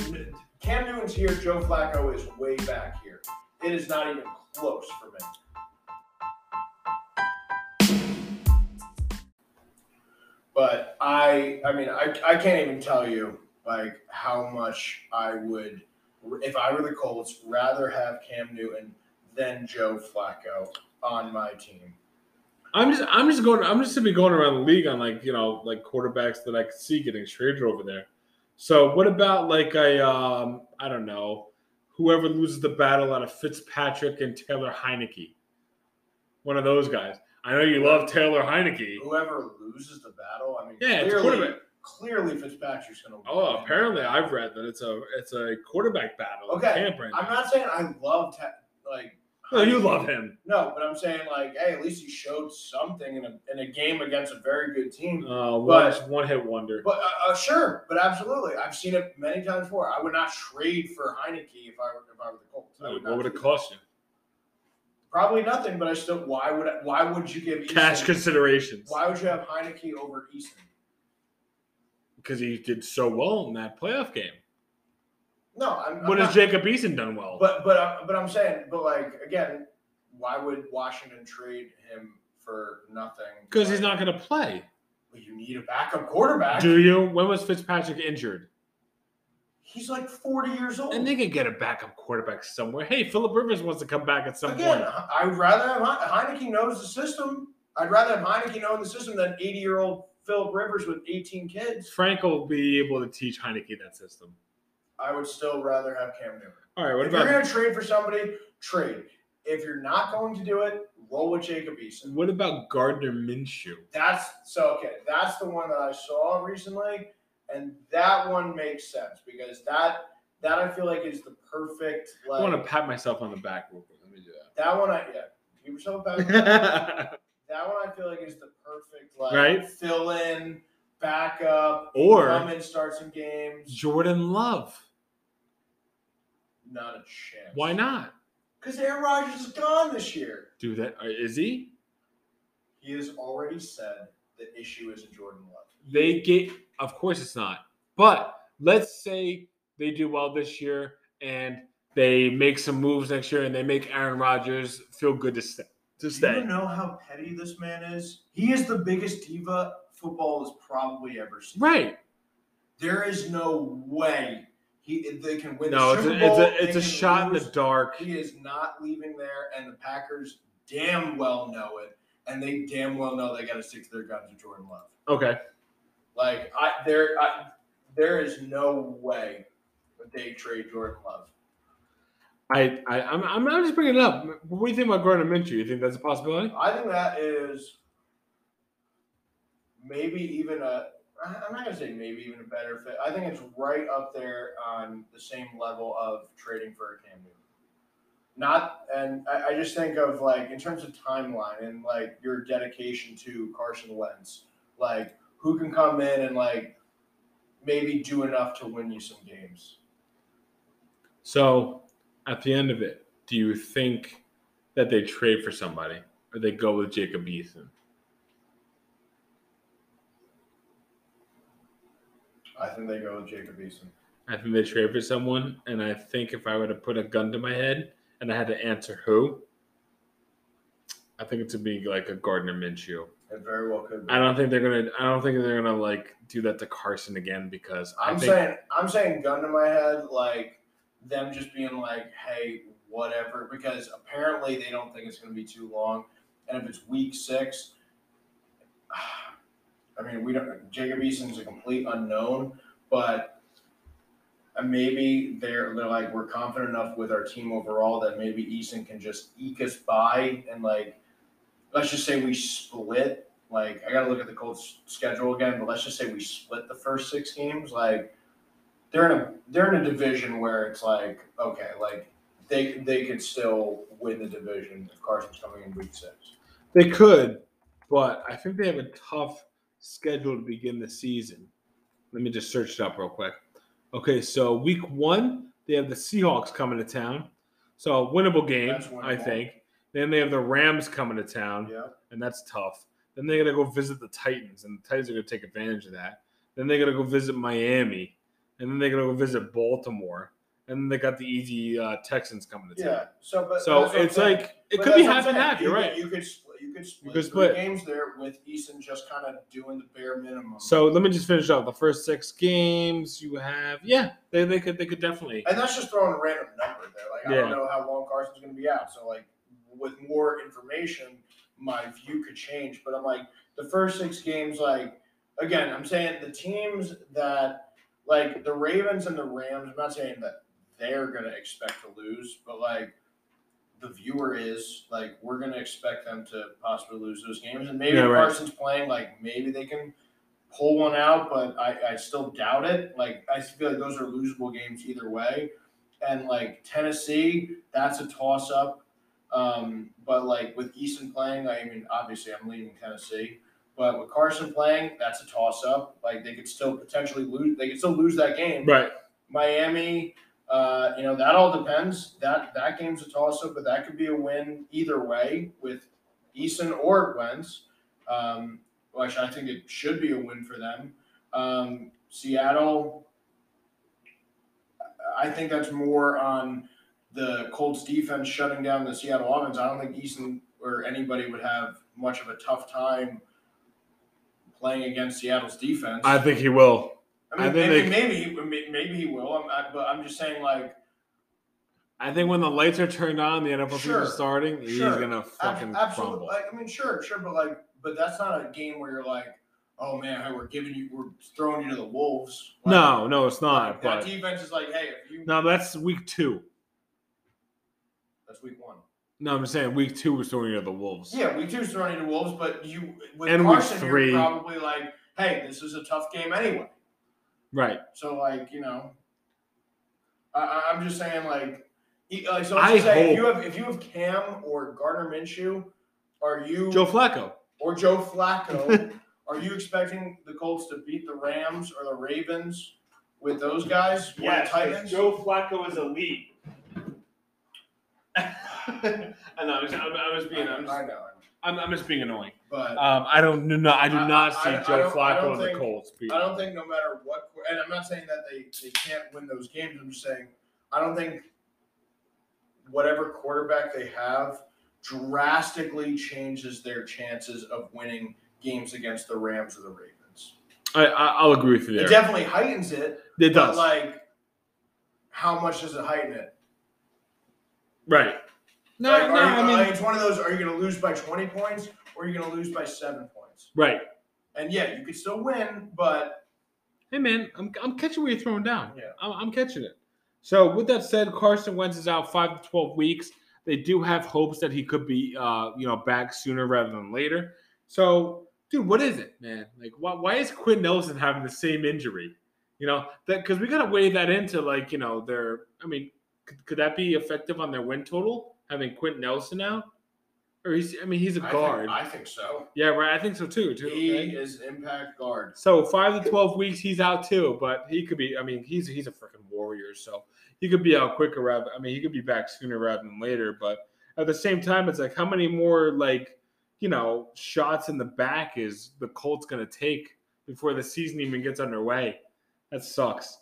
Cam Newton's here. Joe Flacco is way back here. It is not even close for me. But I, I mean, I, I can't even tell you like how much I would, if I were the Colts, rather have Cam Newton than Joe Flacco on my team. I'm just I'm just going I'm just gonna be going around the league on like you know like quarterbacks that I could see getting traded over there. So what about like a um I don't know whoever loses the battle out of Fitzpatrick and Taylor Heinicke, one of those guys. I know you love Taylor Heinicke. Whoever loses the battle, I mean, Yeah, it's clearly, quarterback. Clearly Fitzpatrick's going to. Oh, apparently I've read that it's a it's a quarterback battle. Okay, camp right I'm now. not saying I love ta- like. No, you love him. No, but I'm saying like, hey, at least he showed something in a in a game against a very good team. Uh, But- one, one hit wonder. But uh, uh, sure, but absolutely, I've seen it many times before. I would not trade for Heinicke if I were if I were the Colts. Would what would it cost you? Probably nothing, but I still. Why would I, why would you give Eason, Cash considerations. Why would you have Heinicke over Eason? Because he did so well in that playoff game. No, I'm. I'm What has not- Jacob Eason done well? But but uh, but I'm saying, but like again, why would Washington trade him for nothing? Because he's not going to play. well, You need a backup quarterback. Do you? When was Fitzpatrick injured? He's like 40 years old. And they can get a backup quarterback somewhere. Hey, Philip Rivers wants to come back at some Again, point. I would rather have He- Heinicke knows the system. I'd rather have Heinicke know the system than 80 year old Philip Rivers with 18 kids. Frank will be able to teach Heinicke that system. I would still rather have Cam Newton. All right, what about if you're going to trade for somebody, trade. If you're not going to do it, roll with Jacob Eason. what about Gardner Minshew? That's so okay. That's the one that I saw recently, and that one makes sense because that that I feel like is the perfect I like want to pat myself on the back real quick. Let me do that. that one. I yeah, give yourself a pat. That. one I feel like is the perfect like Right. fill in, backup, Or- come in, start some games. Jordan Love. Not a chance. Why not? Because Aaron Rodgers is gone this year. Do that? uh, he? He has already said the issue isn't Jordan Love. They get. Of course, it's not. But let's say they do well this year and they make some moves next year and they make Aaron Rodgers feel good to stay. To Do stay. you know how petty this man is? He is the biggest diva football has probably ever seen. Right. There is no way he they can win. No, it's a, it's Bowl, a it's a shot in the dark. He is not leaving there, and the Packers damn well know it, and they damn well know they got to stick to their guns with Jordan Love. Okay. Like I, there, I, there is no way that they trade Jordan Love. I, I I'm, I'm I'm just bringing it up. What do you think about Gardner Minshew? You think that's a possibility? I think that is maybe even a. I'm not gonna say maybe even a better fit. I think it's right up there on the same level of trading for a Cam Newton. Not, and I, I just think of like in terms of timeline and like your dedication to Carson Wentz, like who can come in and like maybe do enough to win you some games. So, at the end of it, do you think that they trade for somebody or they go with Jacob Eason? I think they go with Jacob Eason. I think they trade for someone, and I think if I were to put a gun to my head and I had to answer who, I think it would be like a Gardner Minshew. It very well could be. I don't think they're gonna. I don't think they're gonna like do that to Carson again because I I'm think saying I'm saying gun to my head, like them just being like, hey, whatever, because apparently they don't think it's gonna be too long. And if it's week six, I mean we don't Jacob Eason's a complete unknown, but uh, maybe they're they're like we're confident enough with our team overall that maybe Eason can just eke us by and like let's just say we split. Like I gotta look at the Colts schedule again, but let's just say we split the first six games. Like they're in a they're in a division where it's like okay, like they they could still win the division if Carson's coming in week six. they could, but I think they have a tough schedule to begin the season. Let me just search it up real quick. Okay, so week one they have the Seahawks coming to town, so winnable game, That's I think. Then they have the Rams coming to town. Yeah. and that's tough. Then they're gonna go visit the Titans, and the Titans are going to take advantage of that. Then they're gonna go visit Miami, and then they got to go visit Baltimore, and then they got the easy uh, Texans coming to town. Yeah. So but So that's what I'm it's saying. like it But could be that's what I'm half and saying. half. You're You right. could- You could split. You could split, could three split. games there with Eason just kind of doing the bare minimum. So let me just finish up the first six games you have. Yeah, they, they could they could definitely. and that's just throwing a random number there. Like I don't Yeah. know how long Carson's going to be out. So like with more information, my view could change. But I'm like the first six games. Like again, I'm saying the teams that like the Ravens and the Rams. I'm not saying that they're going to expect to lose, but like the viewer is like we're going to expect them to possibly lose those games, and maybe Yeah, right. Carson's playing, like maybe they can pull one out, but I, I still doubt it. Like I feel like those are losable games either way. And like Tennessee, that's a toss up. Um, but like with Eason playing, I mean obviously I'm leaning Tennessee. But with Carson playing, that's a toss up. Like they could still potentially lose they could still lose that game. Right. Miami, uh, you know, that all depends. That that game's a toss up, but that could be a win either way with Eason or Wentz. Um, which I think it should be a win for them. Um, Seattle, I think that's more on the Colts defense shutting down the Seattle offense. I don't think Eason or anybody would have much of a tough time playing against Seattle's defense. I think he will. I mean, I think maybe, they- maybe, he- maybe he will. I'm, I, but I'm just saying, like, I think when the lights are turned on, the NFL Sure. season starting, he's gonna fucking absolutely. crumble. Like, I mean, sure, sure, but like, but that's not a game where you're like, oh man, hey, we're giving you, we're throwing you to the wolves. Like, No, no, it's not. that But defense is like, hey, if you, no, that's week two. that's week one. No, I'm just saying week two was throwing you to the Wolves. Yeah, week two is throwing you to wolves, but you with And week Carson, three. you're probably like, hey, this is a tough game anyway. Right. So like, you know, I, I- I'm just saying like, like so I let's just say if hope- you have if you have Cam or Gardner Minshew, are you Joe Flacco. or Joe Flacco, are you expecting the Colts to beat the Rams or the Ravens with those guys? Or the Titans? Flacco is elite. I know. I'm, just being. I'm, I know, I'm, I'm just being annoying. but Um, I don't. No, I do I- not I- see I- I Joe I Flacco don't the Colts beat. I don't think no matter what, and I'm not saying that they, they can't win those games. I'm just saying I don't think whatever quarterback they have drastically changes their chances of winning games against the Rams or the Ravens. I, I, I'll agree with you It definitely heightens it, It but does. like, how much does it heighten it? right. No, like, no. you, I mean, like, it's one of those. Are you going to lose by 20 points or are you going to lose by seven points? right. And yeah, you could still win, but Hey man, I'm, I'm catching what you're throwing down. Yeah. I'm, I'm catching it. So with that said, Carson Wentz is out five to twelve weeks. They do have hopes that he could be, uh, you know, back sooner rather than later. So, dude, what is it, man? Like, why, why is Quenton Nelson having the same injury? You know, that because we gotta weigh that into like, you know, their. I mean, could, could that be effective on their win total having Quenton Nelson out? Or he's, I mean, he's a guard. think, I think so. yeah, right. I think so too. Too. He okay? is impact guard. So five to twelve weeks, he's out too. But he could be. I mean, he's he's a freaking warrior, so he could be out quicker. Rather, I mean, he could be back sooner rather than later. But at the same time, it's like how many more like you know shots in the back is the Colts going to take before the season even gets underway? That sucks.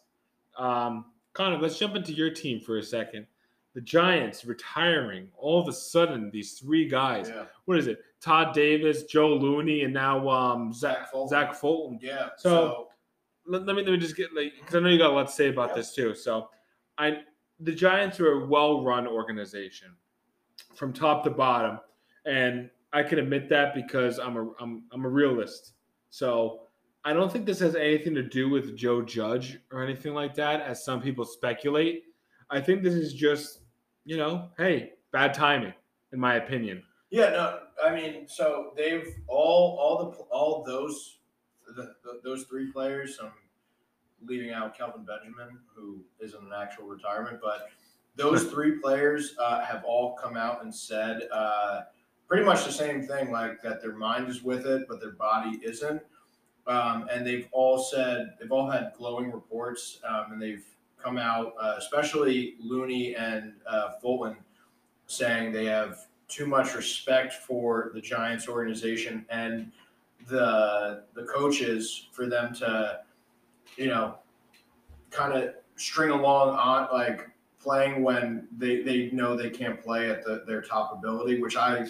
Um, Connor, let's jump into your team for a second. The Giants retiring all of a sudden. These three guys. Yeah. What is it? Todd Davis, Joe Looney, and now um, Zach Fulton. Zach Fulton Yeah. So- So, let, let me let me just get like because I know you got a lot to say about Yeah. this too. So, I the Giants are a well-run organization from top to bottom, and I can admit that because I'm a I'm I'm a realist. So I don't think this has anything to do with Joe Judge or anything like that, as some people speculate. I think this is just you know, hey, bad timing, in my opinion. yeah, no, I mean, so they've all all the all those the, the, those three players. Um, leaving out Kelvin Benjamin, who is in an actual retirement, but those three players uh, have all come out and said uh, pretty much the same thing, like that their mind is with it, but their body isn't. Um, and they've all said they've all had glowing reports, um, and they've come out, uh, especially Looney and uh, Fulton, saying they have too much respect for the Giants organization and the the coaches for them to, you know, kind of string along on like playing when they, they know they can't play at the, their top ability, which I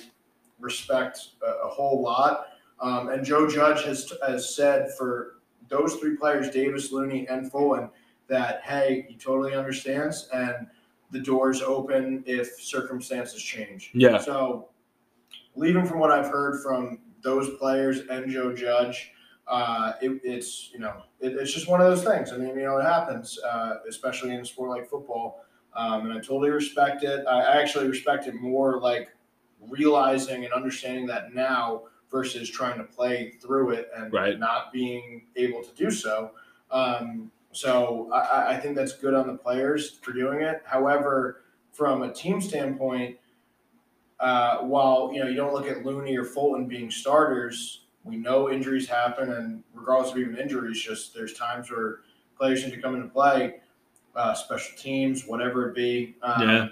respect a, a whole lot. Um, and Joe Judge has has said for those three players, Davis, Looney, and Fulton, that hey, he totally understands and the doors open if circumstances change. Yeah. So, leaving from what I've heard from those players and Joe Judge, uh, it, it's you know it, it's just one of those things. I mean, you know, it happens, uh, especially in a sport like football, um, and I totally respect it. I, actually respect it more, like realizing and understanding that now versus trying to play through it and Right. not being able to do so. Um, so I- I, think that's good on the players for doing it. However, from a team standpoint, uh, while you know you don't look at Looney or Fulton being starters, we know injuries happen, and regardless of even injuries, just there's times where players need to come into play, uh, special teams, whatever it be. Um, Yeah.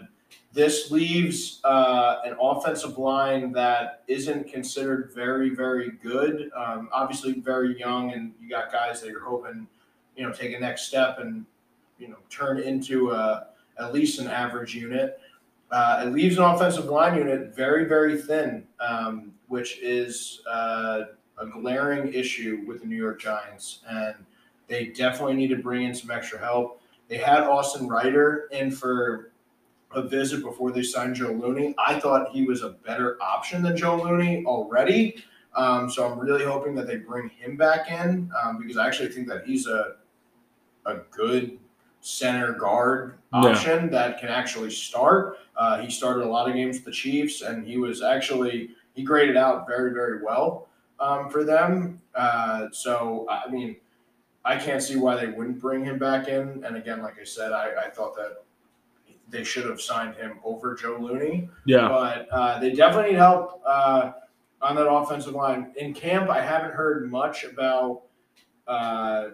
This leaves uh, an offensive line that isn't considered very, very good. Um, obviously, very young, and you got guys that you're hoping, you know, take a next step and, you know, turn into a, at least an average unit. Uh, it leaves an offensive line unit very, very thin, um, which is uh, a glaring issue with the New York Giants. And they definitely need to bring in some extra help. They had Austin Reiter in for a visit before they signed Joe Looney. I thought he was a better option than Joe Looney already. Um, so I'm really hoping that they bring him back in um, because I actually think that he's a a good center guard Yeah. option that can actually start. Uh, he started a lot of games with the Chiefs, and he was actually he graded out very very well um, for them. Uh, so I mean, I can't see why they wouldn't bring him back in. And again, like I said, I, I thought that they should have signed him over Joe Looney Yeah. but uh, they definitely need help uh, on that offensive line. In camp, I haven't heard much about uh,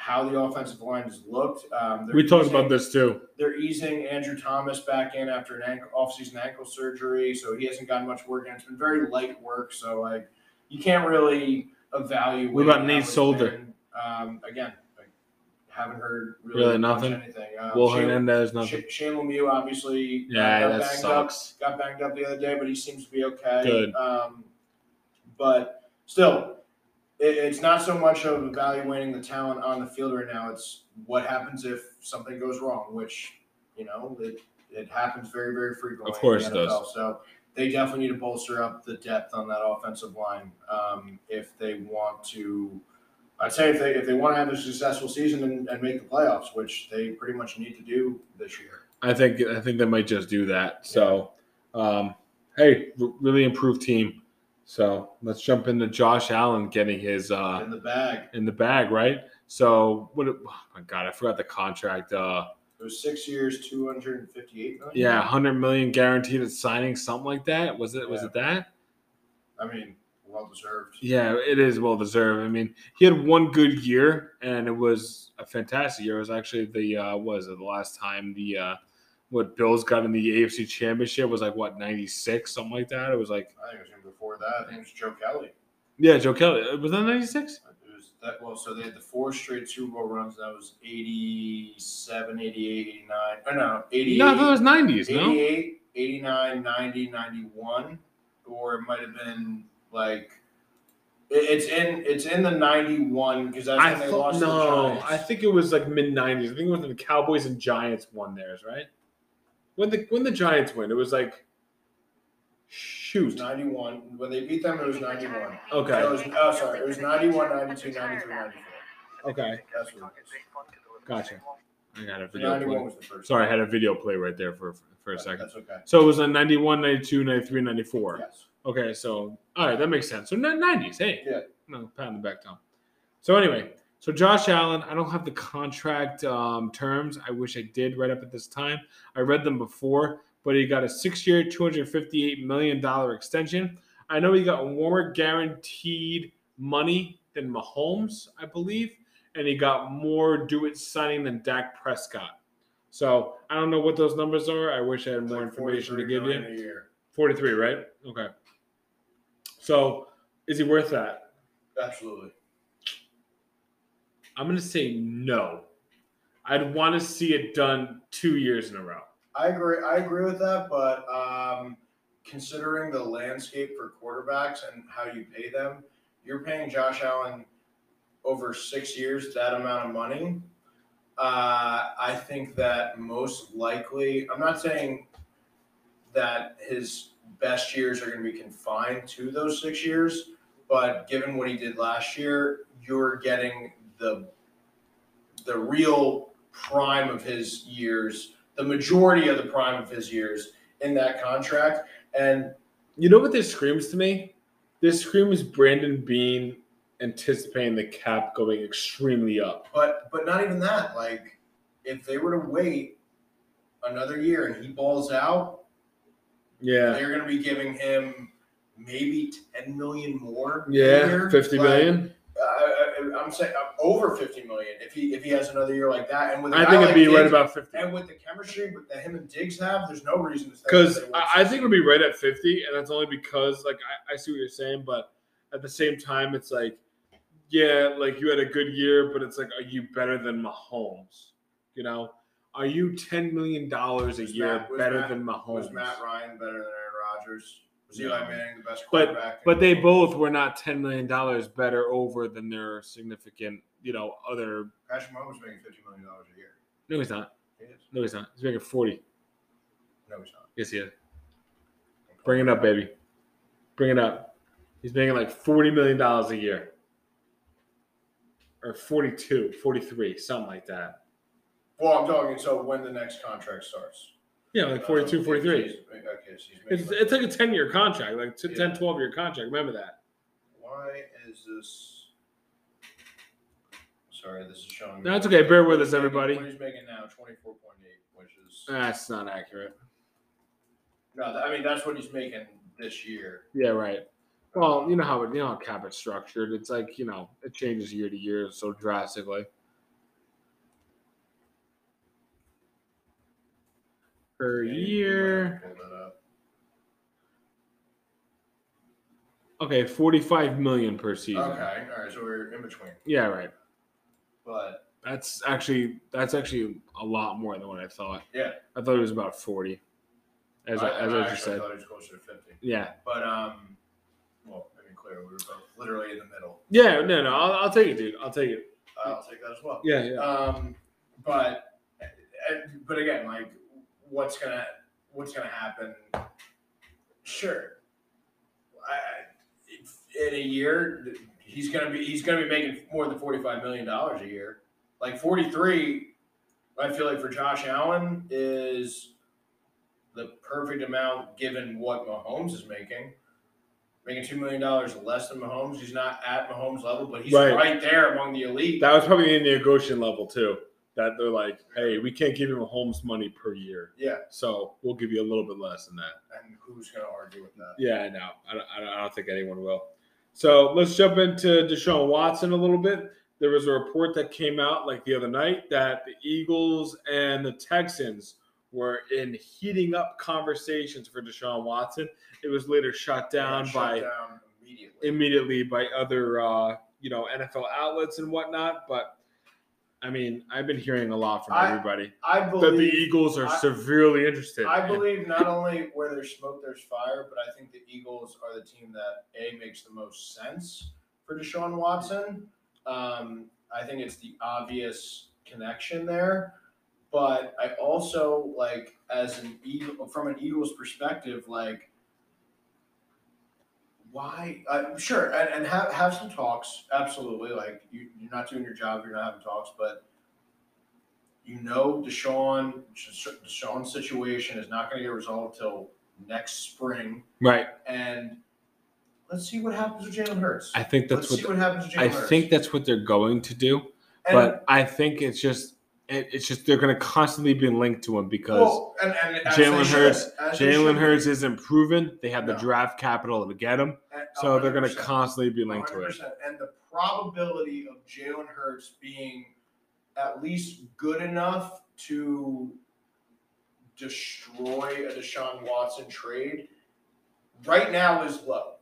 how the offensive line has looked. Um, We talked easing- about this too. They're easing Andrew Thomas back in after an ankle, off-season ankle surgery, so he hasn't gotten much work, and it's been very light work. So like, you can't really evaluate. What about Nate Solder? Um, again, I haven't heard really, Really nothing? anything. Um, Will Shane- Hernandez, nothing. Sh- Shane Lemieux obviously Yeah, got that banged up got banged up the other day, but he seems to be okay. Good. Um, but still, it, it's not so much of evaluating the talent on the field right now. It's what happens if something goes wrong, which you know it, it happens very very frequently. Of course in it the does. So they definitely need to bolster up the depth on that offensive line um, if they want to. I'd say if they if they want to have a successful season and, and make the playoffs, which they pretty much need to do this year. I think I think they might just do that. So, um, hey, really improved team. So let's jump into Josh Allen getting his uh, in the bag. in the bag, right? So what? it- Oh my God, I forgot the contract. Uh, It was six years, two hundred and fifty-eight million. yeah, hundred million guaranteed at signing, something like that. Was it? Was it that? I mean, well deserved. Yeah, it is well deserved. I mean, he had one good year, and it was a fantastic year. It was actually the uh, was it the last time the uh, what Bills got in the AFC Championship was like what ninety six something like that. It was like I think it was before that. I think it was Joe Kelly. yeah, Joe Kelly uh, was that ninety six. It was that well, so they had the four straight Super Bowl runs. That was 87, 88, 89. Oh, no, 88, No, I thought it was nineties. No, 88, 89, 90, 91. Or it might have been like it- it's in it's in the 91 because that's I when they thought lost to the no. Giants. I think it was like mid nineties. I think it was when the Cowboys and Giants won theirs, right? When the when the Giants win, it was like it shoot. was 91. When they beat them, it was 91. Okay. So it was, oh, sorry. It was 91, 92, 93, 94. Okay, That's what it was. gotcha. I got a video. Play. was the first. Sorry, I had a video play right there for for a That- second. That's okay. So it was a 91, 92, 93, 94. Yes. Okay, so all right, that makes sense. So ni- 90s, hey. Yeah. No, pat on the back down. So anyway, so Josh Allen, I don't have the contract um, terms. I wish I did right up at this time. I read them before, but he got a six-year, $258 million extension. I know he got more guaranteed money than Mahomes, I believe, and he got more do-it signing than Dak Prescott. So I don't know what those numbers are. I wish I had more like information to give you. million A year. 43, right? Okay. So is he worth that? Absolutely. I'm going to say no. I'd want to see it done two years in a row. I agree. I agree with that, but um, considering the landscape for quarterbacks and how you pay them, you're paying Josh Allen over six years that amount of money. Uh, I think that most likely, I'm not saying that his best years are going to be confined to those six years, but given what he did last year, you're getting the the real prime of his years, the majority of the prime of his years in that contract. And You know what this screams to me? This screams Brandon Beane anticipating the cap going extremely up. but but not even that. Like if they were to wait another year and he balls out, Yeah. they're going to be giving him maybe 10 million more. Yeah. Fifty Like, million. I'm saying uh, over 50 million if he if he has another year like that. And with a I guy think it'd like be right about fifty. And with the chemistry that him and Diggs have, there's no reason to think Because that they won't I, I think succeed. it'll be right at 50, and that's only because, like, I, I see what you're saying, but at the same time, it's like, yeah, like you had a good year, but it's like, are you better than Mahomes? You know, are you $10 million a Was year Matt- was better Matt- than Mahomes? Was Matt Ryan better than Aaron Rodgers? Was Eli Manning the best But- quarterback? But they both were not $10 million better over than their significant, you know, other. Patrick Mahomes was making fifty million dollars a year. No, he's not. He is. No, he's not. He's making 40. No, he's not. Yes, he is. Bring it up, baby. Bring it up. He's making like $40 million a year. Or 42, 43, something like that. Well, I'm talking. So when the next contract starts? Yeah, like 42, Uh, 43. he's- Okay, so making It's, it's like a 10 year contract, like t- 10, Yeah. 12 year contract. Remember that. Why is this? Sorry, this is showing. No, it's okay. Bear with us, everybody. What he's making now, twenty four point eight, which is That's not accurate. no. I mean, that's what he's making this year. Yeah, right. Well, you know how it, you know how cap it's structured. It's like you know it changes year to year so drastically. Per Yeah, you- you might year, have to pull that up. okay, forty-five million per season. Okay, all right. So we're in between, Yeah, right. but That's actually that's actually a lot more than what I thought. Yeah. I thought it was about forty. As I, I, as I I just said, I thought he was closer to fifty. yeah, But um, well, I mean, clearly we were both literally in the middle. yeah. No, no, I'll, I'll take it, dude. I'll take it. I'll take that as well. Yeah, yeah. Um, but but again, like, what's gonna what's gonna happen? Sure, I, in a year, he's gonna be he's gonna be making more than forty five million dollars a year. Like forty three, I feel like for Josh Allen is the perfect amount given what Mahomes is making. Making two million dollars less than Mahomes. He's not at Mahomes level, but he's Right. right, there among the elite. That was probably in the negotiation level too. That they're like, hey, we can't give him Holmes money per year, yeah, so we'll give you a little bit less than that. and who's gonna argue with that? Yeah, I know. I don't, I don't, I don't think anyone will. So let's jump into Deshaun Watson a little bit. There was a report that came out like the other night that the Eagles and the Texans were in heating up conversations for Deshaun Watson. It was later shut down Shut by down immediately. immediately by other uh, you know NFL outlets and whatnot. But I mean, I've been hearing a lot from I everybody I that the. Eagles are I- severely interested. I believe not only where there's smoke, there's fire, but I think the Eagles are the team that a makes the most sense for Deshaun Watson. Um, I think it's the obvious connection there, but I also like as an Eagle from an Eagles perspective, like why? Uh, sure, and, and have have some talks. Absolutely, like you, you're not doing your job, you're not having talks, but you know Deshaun Deshaun's situation is not going to get resolved till next spring, right. and let's see what happens with Jalen Hurts. I think that's let's see what what happens with Jalen I Hurts. think that's what they're going to do. And- but I think it's just it's just they're going to constantly be linked to him because well, and, and Jalen Hurts- Jalen. Hurts isn't proven. They have the No. draft capital to get him, so they're going to constantly be linked to it. And the probability of Jalen Hurts being at least good enough to destroy a Deshaun Watson trade right now is low.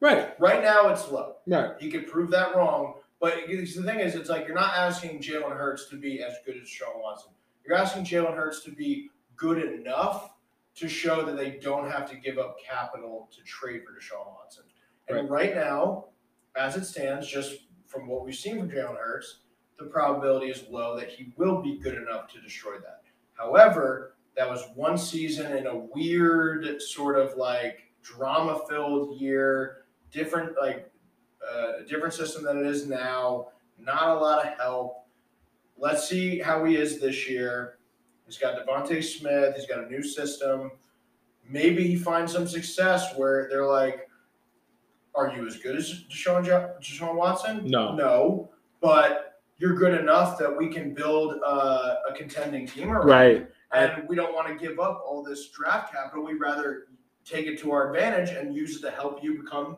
Right, Right now, it's low. right. He could prove that wrong. But the thing is, it's like you're not asking Jalen Hurts to be as good as Deshaun Watson. You're asking Jalen Hurts to be good enough to show that they don't have to give up capital to trade for Deshaun Watson. And Right. right, now, as it stands, just from what we've seen from Jalen Hurts, the probability is low that he will be good enough to destroy that. However, that was one season in a weird sort of like drama filled year, different like uh, a different system than it is now. Not a lot of help. Let's see how he is this year. He's got DeVonta Smith. He's got a new system. Maybe he finds some success where they're like, "Are you as good as Deshaun, Jo- Deshaun Watson?" No. no, but you're good enough that we can build uh, a contending team around. Right. And we don't want to give up all this draft capital. We'd rather take it to our advantage and use it to help you become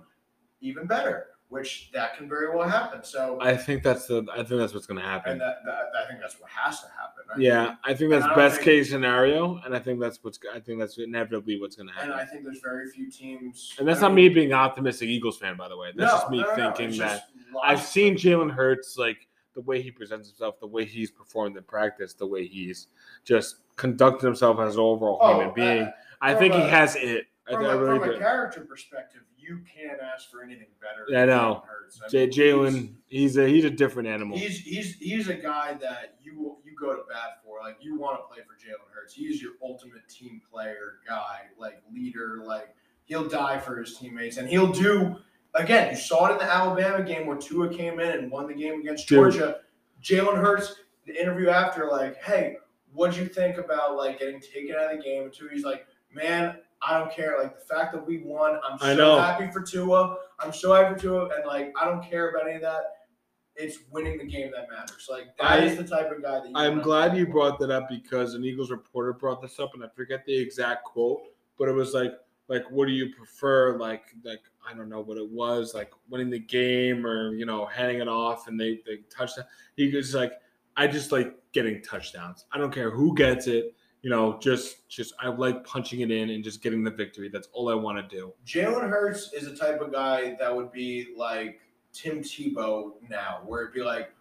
even better, which that can very well happen. So, I think that's the. I think that's what's going to and happen. that, that I think that's what has to happen. Right? Yeah, I think that's I best think- case scenario, and I think that's what's. I think that's inevitably what's going to happen. And I think there's very few teams. And that's not mean, me being an optimistic Eagles fan, by the way. That's no, just me no, no, thinking that I've seen Jalen Hurts like the way he presents himself, the way he's performed in practice, the way he's just conducted himself as an overall Oh, human being. uh, I think he has it. I, from, I a, really from a character perspective, you can't ask for anything better. I know. Jalen Hurts. I J- Jalen, he's a he's a different animal. He's he's he's a guy that you you go to bat for. Like you want to play for Jalen Hurts. He's your ultimate team player guy, like leader. Like he'll die for his teammates, and he'll do. Again, you saw it in the Alabama game where Tua came in and won the game against Dude. Georgia. Jalen Hurts, the interview after, like, hey, what'd you think about like getting taken out of the game? And Tua, he's like, man, I don't care. Like the fact that we won, I'm I so know. happy for Tua. I'm so happy for Tua, and like I don't care about any of that. It's winning the game that matters. Like that I- is the type of guy that you I'm glad you brought that up because an Eagles reporter brought this up, and I forget the exact quote, but it was like, like, what do you prefer? Like, like I don't know what it was, like winning the game or you know handing it off and they they touchdown. He was like, I just like getting touchdowns. I don't care who gets it. You know, just just I like punching it in and just getting the victory. That's all I want to do. Jalen Hurts is a type of guy that would be like Tim Tebow now, where it'd be like,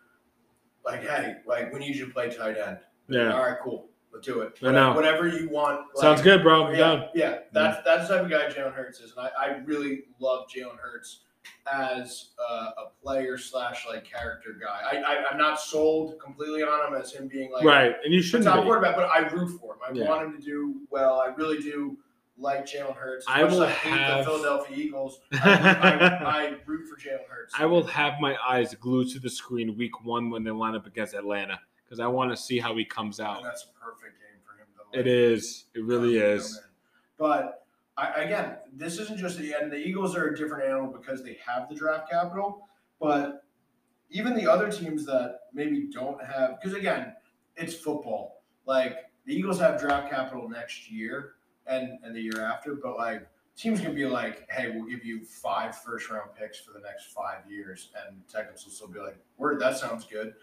like, hey, like we need you to play tight end. Yeah, All right, cool. Let's do it. I know. Whatever you want. like- sounds good, bro. I'm yeah, down. yeah, that's that's the type of guy Jalen Hurts is, and I, I really love Jalen Hurts as uh, a player slash like character guy. I, I I'm not sold completely on him as him being like Right, and you shouldn't top be. quarterback, but I root for him. I Yeah. want him to do well. I really do like Jalen Hurts. I will I hate have- the Philadelphia Eagles. I, I, I root for Jalen Hurts. I will have my eyes glued to the screen week one when they line up against Atlanta because I want to see how he comes out. And that's a perfect game for him. To It is. It really is. But I, again, this isn't just the and the Eagles are a different animal because they have the draft capital. But even the other teams that maybe don't have, because again, it's football. Like the Eagles have draft capital next year and and the year after, but like teams can be like, hey, we'll give you five first round picks for the next five years, and Texans will still be like, word, that sounds good.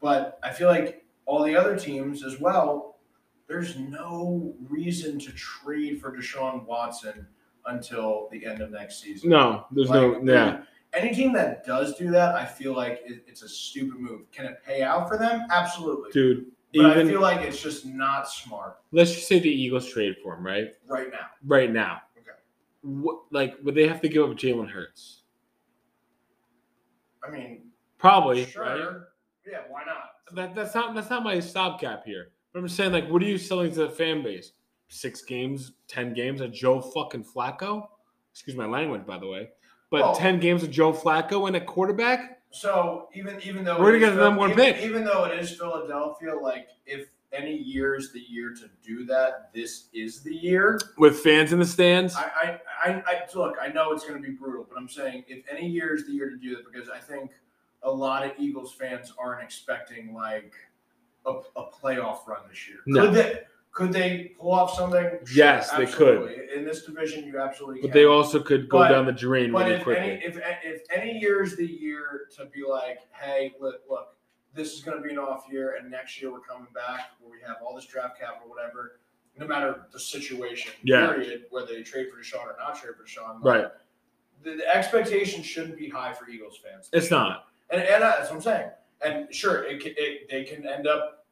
But I feel like all the other teams as well there's no reason to trade for Deshaun Watson until the end of next season. No, there's no. Yeah, Any team that does do that, I feel like it, it's a stupid move. Can it pay out for them? Absolutely. dude. but I feel like it's just not smart let's just say the Eagles trade for him, right? right now. Right now. Okay. What like would they have to give up Jalen Hurts? I mean, Probably. sure. Right? Yeah, why not? That, that's not that's not my stopgap here. But I'm saying like, what are you selling to the fan base? Six games, ten games of Joe fucking Flacco. Excuse my language, by the way. But Well- ten games of Joe Flacco and a quarterback. So even even though We're gonna it is get the number one even, pick. even though it is Philadelphia, like if any year is the year to do that, this is the year. with fans in the stands. I, I, I, I look. I know it's going to be brutal, but I'm saying if any year is the year to do that, because I think a lot of Eagles fans aren't expecting like a, a playoff run this year. No. Could they? Could they pull off something? Sure, Yes, they could. In this division, you absolutely. but can. they also could go But- down the drain But really if quickly. any, if if any year is the year to be like, hey, look, look, this is going to be an off year, and next year we're coming back where we have all this draft capital, or whatever. No matter the situation, Yeah. period, whether they trade for Deshaun or not trade for Deshaun, Right. The, the expectation shouldn't be high for Eagles fans, it's not. and and uh, that's what I'm saying. And sure, it, can- it they can end up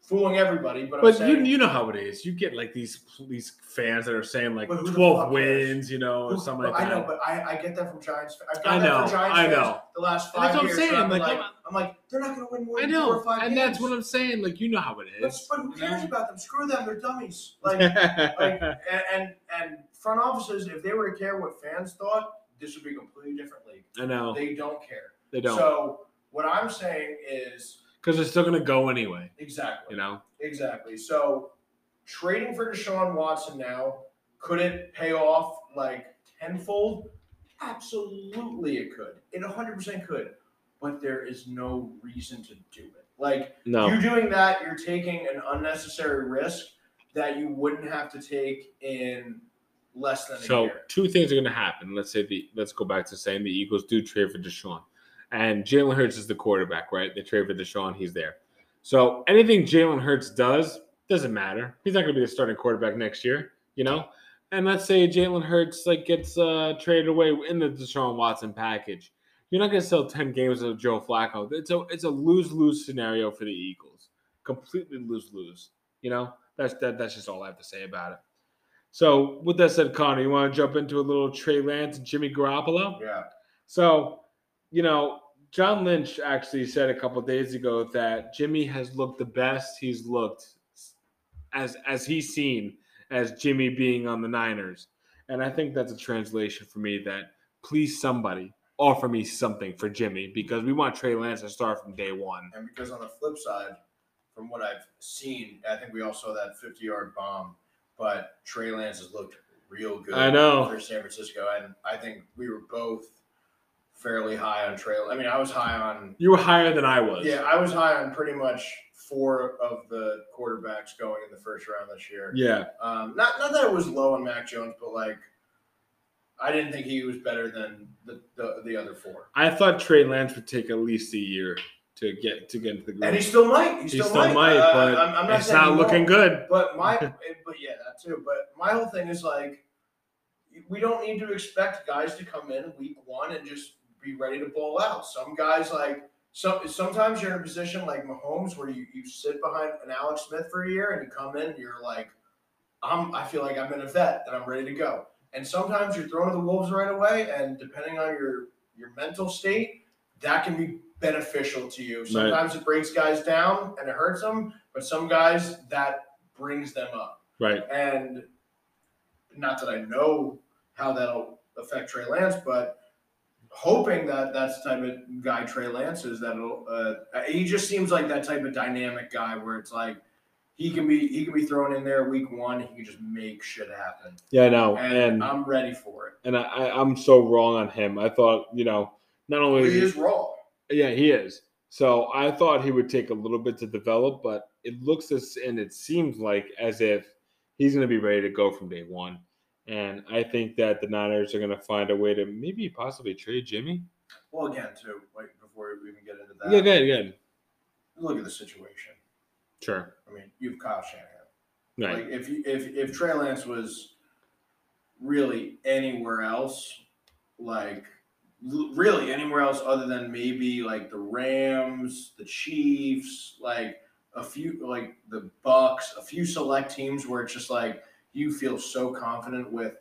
fooling everybody. But, I'm But saying, you you know how it is. You get like these these fans that are saying like But twelve wins, you know, or something but like that. I know, but I, I get that from Giants. I've got I that know, from Giants I know. the last five that's what I'm years. saying, I'm like, like, I'm- like, they're not going to win more I than four or five and games. that's what I'm saying. Like you know how it is. Is. But who cares about them? Screw them. They're dummies. Like, like and, and and front offices, if they were to care what fans thought, this would be a completely different league. I know They don't care. they don't So what I'm saying is because they're still gonna go anyway. exactly. You know. Exactly. So trading for Deshaun Watson now, could it pay off like tenfold? Absolutely it could. It 100% could. But there is no reason to do it. Like No. you doing that, you're taking an unnecessary risk that you wouldn't have to take in less than a So two things are going to happen. Let's say the let's go back to saying the Eagles do trade for Deshaun, and Jalen Hurts is the quarterback, right? They trade for Deshaun, he's there. So anything Jalen Hurts does doesn't matter. He's not going to be the starting quarterback next year, you know. And let's say Jalen Hurts like gets uh, traded away in the Deshaun Watson package. You're not going to sell ten games of Joe Flacco. It's a it's a lose lose scenario for the Eagles. Completely lose lose. You know that's that, that's just all I have to say about it. So, with that said, Connor, you want to jump into a little Trey Lance and Jimmy Garoppolo? Yeah. So, you know, John Lynch actually said a couple days ago that Jimmy has looked the best he's looked as as he's seen as Jimmy being on the Niners, and I think that's a translation for me that please somebody offer me something for Jimmy because we want Trey Lance to start from day one. And because on the flip side, from what I've seen, I think we all saw that 50 yard bomb, but Trey Lance has looked real good I know. for San Francisco. And I think we were both fairly high on Trey. I mean, I was high on, You were higher than I was. yeah, I was high on pretty much four of the quarterbacks going in the first round this year. Yeah. Um, not, not that it was low on Mac Jones, but like, I didn't think he was better than the, the, the other four. I thought Trey Lance would take at least a year to get to get into the group. And he still might. He He still, still might, Uh, but I'm, I'm not it's not looking good. But my, but yeah, that too. But my whole thing is like, we don't need to expect guys to come in week one and just be ready to ball out. Some guys like, some sometimes you're in a position like Mahomes where you, you sit behind an Alex Smith for a year and you come in and you're like, I'm, I feel like I'm in a vet and I'm ready to go. And sometimes you're thrown to the wolves right away, and depending on your your mental state, that can be beneficial to you. Sometimes it breaks guys down and it hurts them, but some guys that brings them up. Right. And not that I know how that'll affect Trey Lance, but hoping that that's the type of guy Trey Lance is. That uh, he just seems like that type of dynamic guy where it's like he can be he can be thrown in there week one. He can just make shit happen, Yeah, I know. and, And I'm ready for it. and I, I, I'm so wrong on him. I thought, you know, not only is He is raw. yeah, he is. So I thought he would take a little bit to develop, but it looks as and it seems like as if he's going to be ready to go from day one. And I think that the Niners are going to find a way to maybe possibly trade Jimmy. Well, again, too. Wait, before we even get into that, Yeah, good, good. look at the situation. Sure. I mean, you have Kyle Shanahan. Right. Like if you if if Trey Lance was really anywhere else, like really anywhere else other than maybe like the Rams, the Chiefs, like a few like the Bucks, a few select teams where it's just like you feel so confident with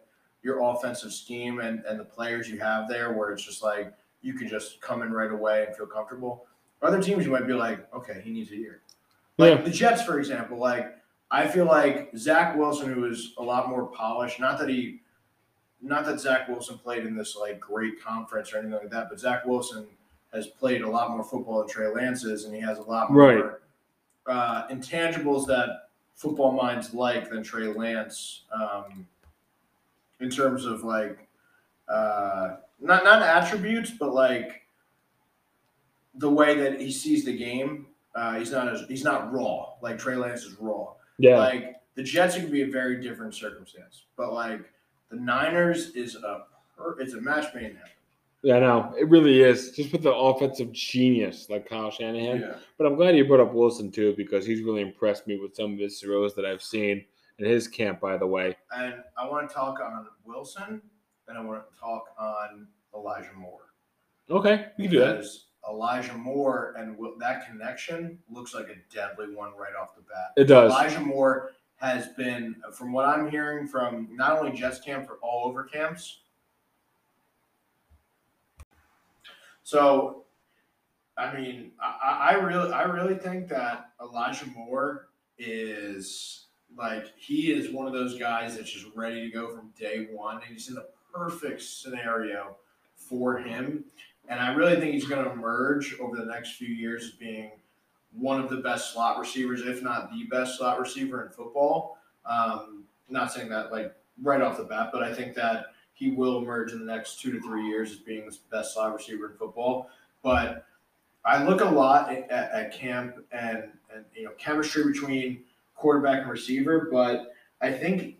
your offensive scheme and and the players you have there where it's just like you can just come in right away and feel comfortable. Other teams you might be like, okay, he needs a year. Like Yeah. the Jets, for example, like I feel like Zach Wilson, who is a lot more polished, not that he, not that Zach Wilson played in this like great conference or anything like that, but Zach Wilson has played a lot more football than Trey Lance is, and he has a lot more Right. uh, intangibles that football minds like than Trey Lance. Um, in terms of like, uh, not not attributes, but like the way that he sees the game. Uh, he's not as he's not raw like Trey Lance is raw. Yeah. Like the Jets it could be a very different circumstance, but like the Niners is a it's a match made in heaven. Yeah, no, it really is. Just with the offensive genius like Kyle Shanahan. Yeah. But I'm glad you brought up Wilson too because he's really impressed me with some of his throws that I've seen in his camp. By the way, And I want to talk on Wilson, and I want to talk on Elijah Moore. okay, you can do that. Elijah Moore and Will, that connection looks like a deadly one right off the bat. It does. Elijah Moore has been, from what I'm hearing from not only Jets camp, but all over camps. So, I mean, I, I really, I really think that Elijah Moore is like he is one of those guys that's just ready to go from day one. And he's in the perfect scenario for him, and I really think he's going to emerge over the next few years as being one of the best slot receivers, if not the best slot receiver in football. Um, not saying that like right off the bat, but I think that he will emerge in the next two to three years as being the best slot receiver in football. But I look a lot at, at, camp and and you know chemistry between quarterback and receiver, but I think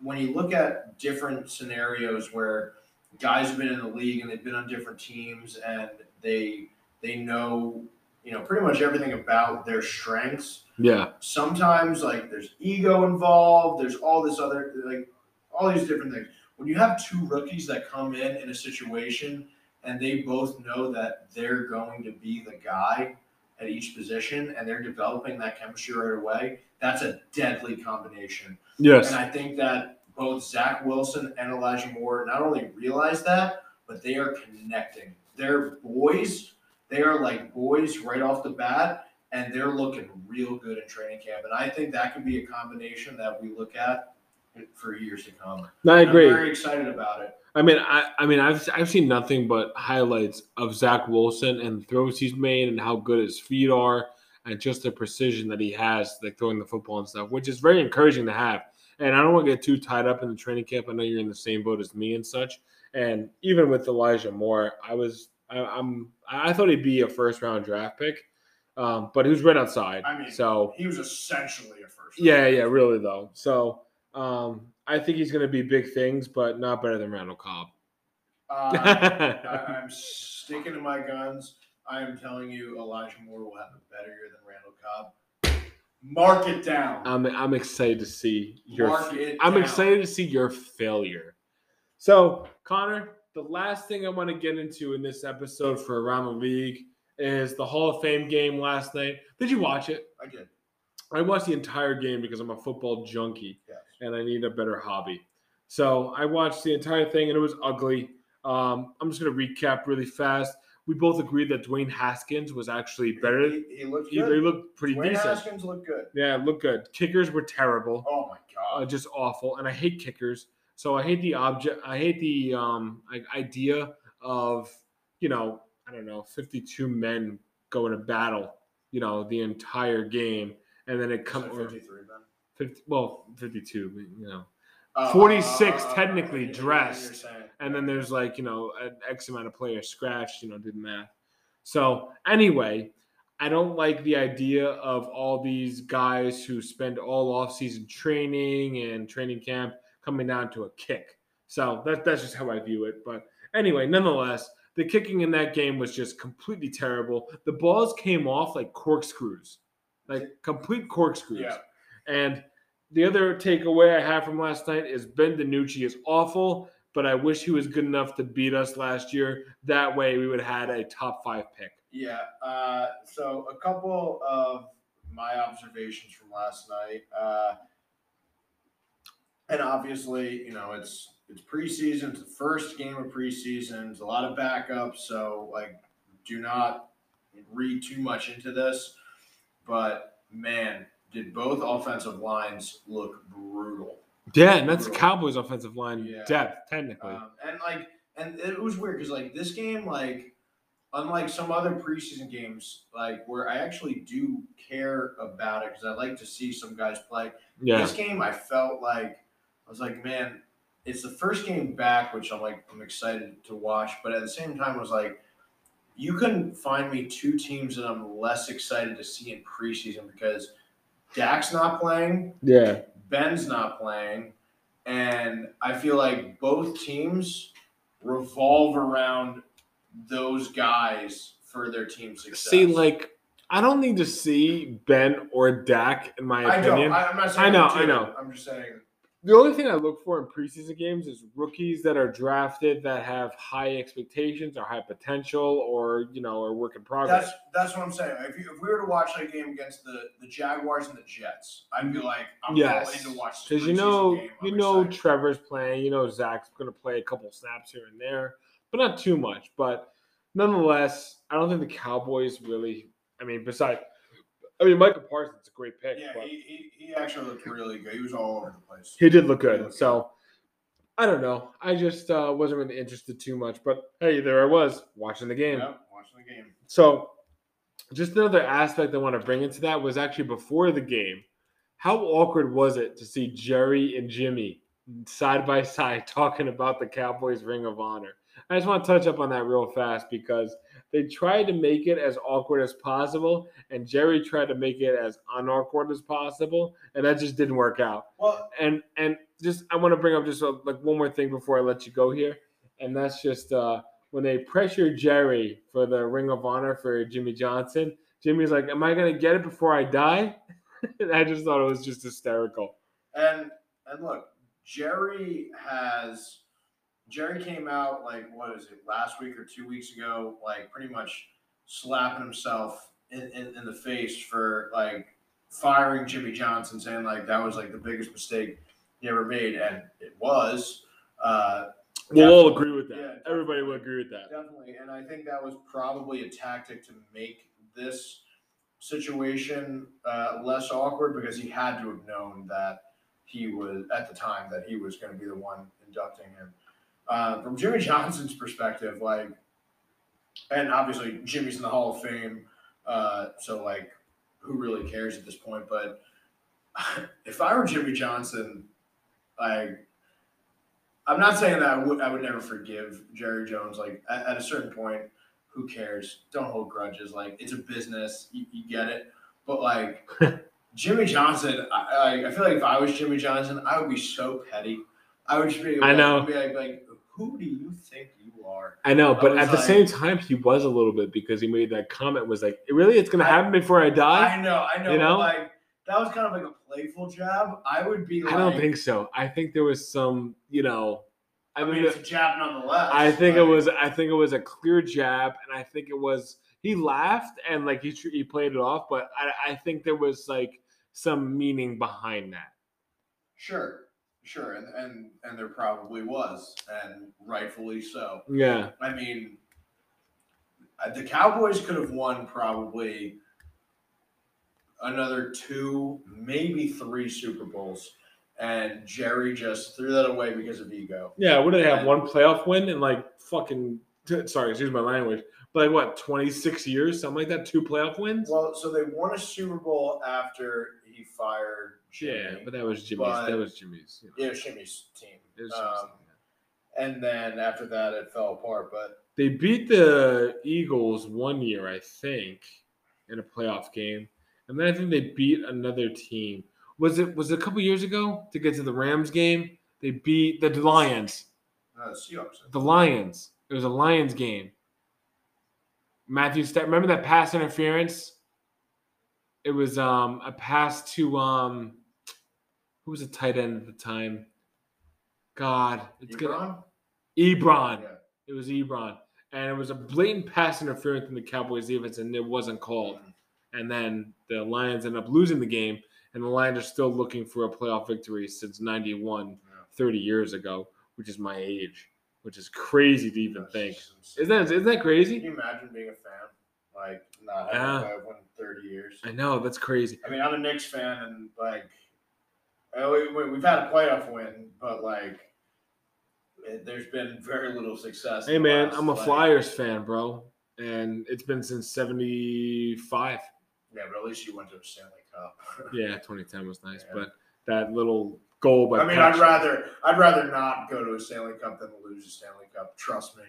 when you look at different scenarios where guys have been in the league and they've been on different teams and they they know you know pretty much everything about their strengths. Yeah. Sometimes like there's ego involved. There's all this other like all these different things. When you have two rookies that come in in a situation and they both know that they're going to be the guy at each position and they're developing that chemistry right away, that's a deadly combination. Yes. And I think that both Zach Wilson and Elijah Moore not only realize that, but they are connecting. They're boys. They are like boys right off the bat, and they're looking real good in training camp. And I think that could be a combination that we look at for years to come. No, I I'm agree. very excited about it. I mean, I, I mean, I've I've seen nothing but highlights of Zach Wilson and throws he's made and how good his feet are and just the precision that he has, like throwing the football and stuff, which is very encouraging to have. And I don't want to get too tied up in the training camp. I know you're in the same boat as me and such. And even with Elijah Moore, I was I, I'm I thought he'd be a first round draft pick, um, but he was right outside. I mean, so He was essentially a first. yeah, yeah, really though. So um, I think he's going to be big things, but not better than Randall Cobb. Uh, I, I'm sticking to my guns. I am telling you, Elijah Moore will have a better year than Randall Cobb. Mark it down. I'm I'm excited to see your. Mark it I'm down. excited to see your failure. So Connor, the last thing I want to get into in this episode for Around the League is the Hall of Fame game last night. Did you watch it? I did. I watched the entire game because I'm a football junkie Yes. And I need a better hobby. So I watched the entire thing and it was ugly. Um, I'm just going to recap really fast. We both agreed that Dwayne Haskins was actually better. He, he looked He, good. he looked pretty Dwayne decent. Haskins looked good. Yeah, looked good. Kickers were terrible, Oh my uh, god. just awful, and I hate kickers. So I hate the object. I hate the um idea of you know I don't know 52 men going to battle you know the entire game, and then it comes 53 then. 50, well 52 you know Uh, 46 uh, technically dressed, and then there's like you know an X amount of players scratched. You know, did math. So anyway, I don't like the idea of all these guys who spend all off season training and training camp coming down to a kick. So that that's just how I view it. But anyway, nonetheless, the kicking in that game was just completely terrible. The balls came off like corkscrews, like complete corkscrews. Yeah. And the other takeaway I have from last night is Ben DiNucci is awful, but I wish he was good enough to beat us last year. That way, we would have had a top five pick. Yeah. Uh, so a couple of my observations from last night, uh, and obviously, you know, it's it's preseason. It's the first game of preseason. It's a lot of backups. So like, do not read too much into this. But man, did both offensive lines look brutal? Yeah, and that's Brutal. Cowboys' offensive line Yeah. depth, technically. Um, and like, and it was weird because like this game, like, unlike some other preseason games, like where I actually do care about it because I like to see some guys play. yeah, This game, I felt like I was like, man, it's the first game back, which I'm like, I'm excited to watch. But at the same time, I was like, you couldn't find me two teams that I'm less excited to see in preseason because Dak's not playing. yeah, Ben's not playing, and I feel like both teams revolve around those guys for their team success. See, like, I don't need to see Ben or Dak, in my I opinion. don't. I, I'm not saying I know, I know. I'm just saying the only thing I look for in preseason games is rookies that are drafted that have high expectations or high potential or you know are work in progress. That's that's what I'm saying. If, you, if we were to watch that game against the, the Jaguars and the Jets, I'd be like, I'm Yes. all in to watch Because you know, game. I'm you know, excited. Trevor's playing. You know, Zach's going to play a couple snaps here and there, but not too much. But nonetheless, I don't think the Cowboys really. I mean, besides, I mean, Michael Parsons is a great pick. yeah, but he, he, he actually looked really good. He was all over the place. he did look good. looked So I don't know. I just uh, wasn't really interested too much. But hey, there I was watching the game. Yep, watching the game. So, just another aspect I want to bring into that was actually before the game. How awkward was it to see Jerry and Jimmy side by side talking about the Cowboys Ring of Honor? I just want to touch up on that real fast because they tried to make it as awkward as possible, and Jerry tried to make it as unawkward as possible, and that just didn't work out Well, and and just I want to bring up just uh like one more thing before I let you go here, and that's just uh, when they pressure Jerry for the Ring of Honor for Jimmy Johnson. Jimmy's like, "Am I gonna get it before I die?" and I just thought it was just hysterical. and and look, Jerry has Jerry came out like what is it last week or two weeks ago, like pretty much slapping himself in, in, in the face for like firing Jimmy Johnson, saying like that was like the biggest mistake he ever made, and it was. Uh, We'll all agree with that. Yeah, Everybody will agree with that. Definitely, and I think that was probably a tactic to make this situation uh, less awkward because he had to have known that he was at the time that he was going to be the one inducting him. Uh, from Jimmy Johnson's perspective, like, and obviously Jimmy's in the Hall of Fame, uh, so like, who really cares at this point? But if I were Jimmy Johnson, like. I'm not saying that I would I would never forgive Jerry Jones. Like at, at a certain point, who cares? Don't hold grudges. Like it's a business. You, you get it. But like Jimmy Johnson, I, I I feel like if I was Jimmy Johnson, I would be so petty. I would just be. I know. Be like, like, who do you think you are? I know, but was at the same time, he was a little bit because he made that comment. Was like, really, it's gonna I- happen before I die? I know. I know. You know? Like that was kind of like a playful jab. I would be. Like, I don't think so. I think there was some, you know, I mean, it's a jab nonetheless. I think it was. I think it was a clear jab, and I think it was. He laughed and like he he played it off, but I, I think there was like some meaning behind that. Sure, sure, and and and there probably was, and rightfully so. Yeah, I mean, uh, the Cowboys could have won probably another two, maybe three Super Bowls, and Jerry just threw that away because of ego. yeah. What do they have? One playoff win and like fucking. Sorry, excuse my language. Like what, twenty six years, something like that. Two playoff wins. Well, so they won a Super Bowl after he fired Jimmy. yeah, but that was Jimmy's. but- that was Jimmy's. You know, yeah, Jimmy's team. it was Jimmy's Um, yeah. and then after that, it fell apart. But They beat the Eagles one year, I think, in a playoff game, and then I think they beat another team. Was it was it a couple years ago to get to the Rams game? They beat the Lions. uh, Seahawks. The Lions. It was a Lions game. Matthew, Sta- remember that pass interference? It was um a pass to um who was a tight end at the time? God, it's Ebron? Ebron. Yeah. It was Ebron. And it was a blatant pass interference in the Cowboys defense, and it wasn't called. And then the Lions end up losing the game, and the Lions are still looking for a playoff victory since 91, Yeah. 30 years ago, which is my age, which is crazy to even think. Isn't that, isn't that crazy? Can you imagine being a fan? Like, not Yeah. having yeah. won 30 years. I know, that's crazy. I mean, I'm a Knicks fan, and like, we, we- we've had a playoff win, but like, there's been very little success. Hey, man, I'm a Flyers fan, bro. And it's been since 75. Yeah, but at least you went to a Stanley Cup. Yeah, 2010 was nice. Yeah. But that little goal by I mean, I'd rather I'd rather not go to a Stanley Cup than lose a Stanley Cup. Trust me.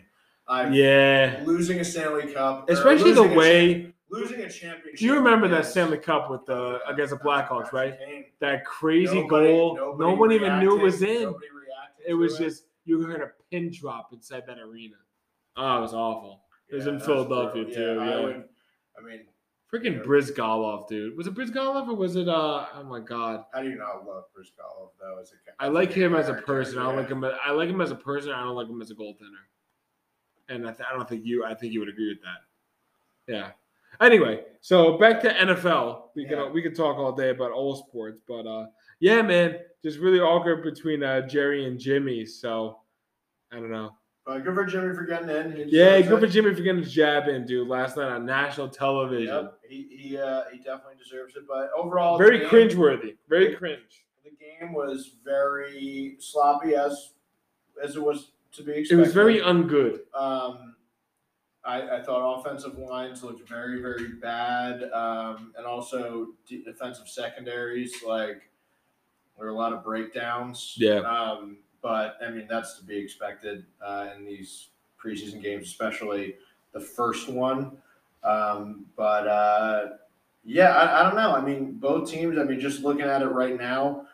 I Yeah. losing a Stanley Cup, Especially the losing a way. losing a championship. Do you remember that Stanley Cup with the against the Blackhawks, right? That crazy Nobody- goal. nobody No one even knew it was in. reacted It was just you heard a pin drop inside that arena. Oh, it was awful. It was in Philadelphia, brutal. too, I yeah. would. I mean, Freaking. Bryzgalov, dude. Was it Bryzgalov or was it uh oh my god. How do you not love Bryzgalov though? As a I like him as a person. I don't like him I like him as a person, I don't like him as a goaltender. And I, th- I don't think you I think you would agree with that. Yeah. Anyway, so back to NFL. We Yeah. can we can talk all day about all sports, but uh yeah, man, just really awkward between uh Jerry and Jimmy. So I don't know. But good for Jimmy for getting in. He Yeah, good for. Jimmy for getting his jab in, dude. Last night on national television. Yep, he he uh, he definitely deserves it. But overall, Very game- cringeworthy. Very cringe. The game was very sloppy as as it was to be expected. It was very ungood. Um, I, I thought offensive lines looked very, very bad, um, and also defensive secondaries. Like there were a lot of breakdowns. Yeah. Um, but I mean that's to be expected uh, in these preseason games, especially the first one. Um, but uh, yeah, I, I don't know. I mean, both teams. I mean, just looking at it right now,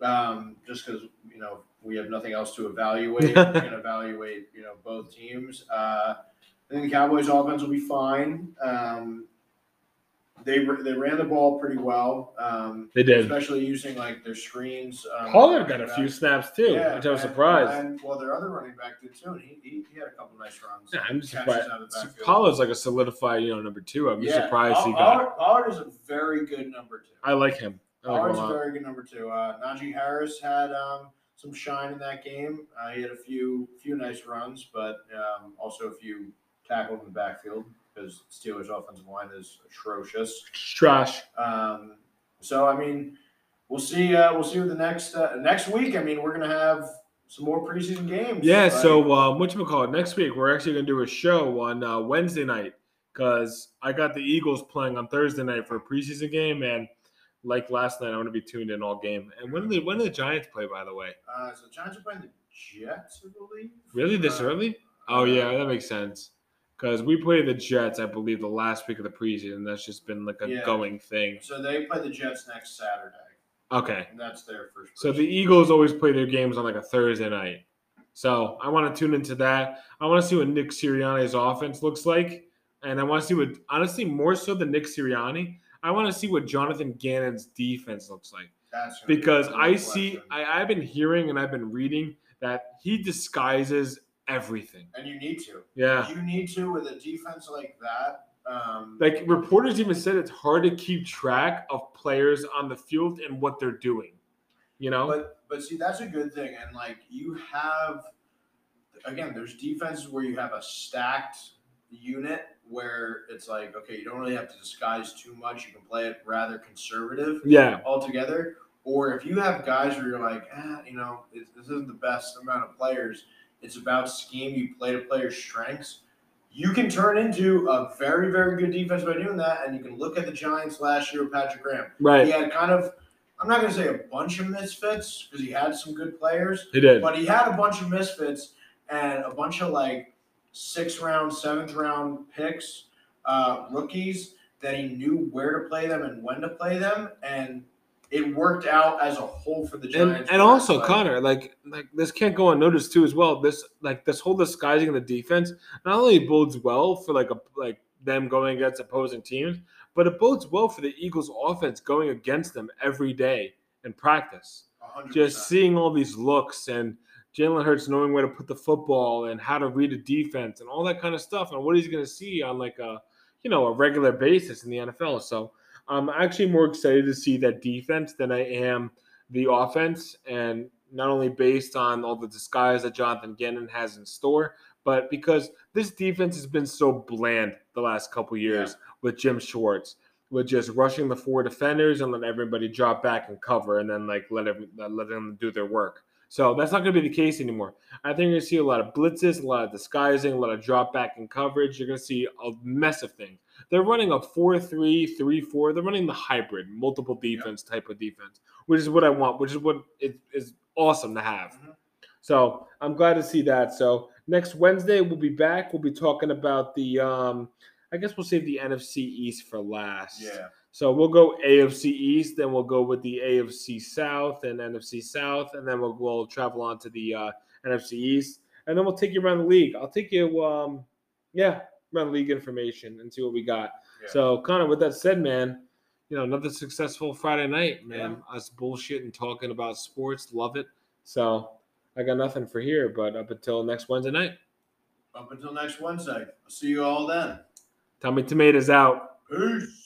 um, just because you know we have nothing else to evaluate, we can evaluate you know both teams. Uh, I think the Cowboys' offense will be fine. Um, they they ran the ball pretty well, um, They did. especially using like their screens. Um, Pollard got a running few snaps too, Yeah, which I was and- surprised. And well, their other running back did too, and he, he, he had a couple nice runs. Yeah, I'm surprised. out of the backfield. Pollard's like a solidified, you know, number two. I'm Yeah, surprised he got. Pollard, is a very good number two. I like him. I like Pollard's a very good number two. Uh, Najee Harris had um, some shine in that game. Uh, he had a few few nice runs, but um, also a few tackled in the backfield because Steelers' offensive line is atrocious. Trash. Um, so I mean, we'll see. Uh, we'll see what the next uh, next week. I mean, we're gonna have some more preseason games. Yeah. right? So um, what you call it? Next week we're actually gonna do a show on uh, Wednesday night because I got the Eagles playing on Thursday night for a preseason game, and like last night, I'm gonna be tuned in all game. And when do the when do the Giants play? By the way, uh, so Giants are playing the Jets, I believe. really this Uh, early? Oh yeah, that makes sense. Because we played the Jets, I believe, the last week of the preseason. That's just been like a Yeah. going thing. So they play the Jets next Saturday, Okay. and that's their first. So the. Eagles always play their games on like a Thursday night. So I want to tune into that. I want to see what Nick Sirianni's offense looks like. And I want to see what, honestly, more so than Nick Sirianni, I want to see what Jonathan Gannon's defense looks like. That's Because I see. I, I've been hearing and I've been reading that he disguises everything. and you need to. Yeah. You need to with a defense like that. Um, Like reporters even said it's hard to keep track of players on the field and what they're doing. You know? but but see, that's a good thing. And like you have, again, there's defenses where you have a stacked unit where it's like, okay, you don't really have to disguise too much. You can play it rather conservative yeah. altogether. Or if you have guys where you're like, eh, you know, this isn't the best amount of players. It's about scheme. You play to players' strengths. You can turn into a very, very good defense by doing that. And you can look at the Giants last year with Patrick Graham. Right. He had kind of, I'm not going to say a bunch of misfits because he had some good players, He did. but he had a bunch of misfits and a bunch of like sixth round, seventh round picks, uh, rookies that he knew where to play them and when to play them. And it worked out as a whole for the and Giants. and where also like- Connor, like like this can't go unnoticed too as well. This like this whole disguising of the defense not only bodes well for like a like them going against opposing teams, but it bodes well for the Eagles offense going against them every day in practice. 100%. Just seeing all these looks and Jalen Hurts knowing where to put the football and how to read a defense and all that kind of stuff and what he's going to see on like a you know a regular basis in the NFL. So I'm actually more excited to see that defense than I am the offense, and not only based on all the disguise that Jonathan Gannon has in store, but because this defense has been so bland the last couple years with Jim Schwartz, with just rushing the four defenders and letting everybody drop back and cover, and then like let every, uh, let them do their work. So that's not going to be the case anymore. I think you're going to see a lot of blitzes, a lot of disguising, a lot of drop back and coverage. You're going to see a mess of things. They're running a 4 3, 3 4. They're running the hybrid, multiple defense type of defense, which is what I want, which is what it is awesome to have. Mhm. So I'm glad to see that. So next Wednesday, we'll be back. We'll be talking about the, um, I guess we'll save the NFC East for last. Yeah. So we'll go AFC East, then we'll go with the AFC South and NFC South, and then we'll, we'll travel on to the uh, NFC East, and then we'll take you around the league. I'll take you, um, yeah, run league information and see what we got. Yeah. So, Connor, with that said, man, you know, another successful Friday night, man. Us bullshitting, talking about sports, love it. So, I got nothing for here, but up until next Wednesday night, Up until next Wednesday. I'll see you all then. Tommy Tomatoes out. Peace.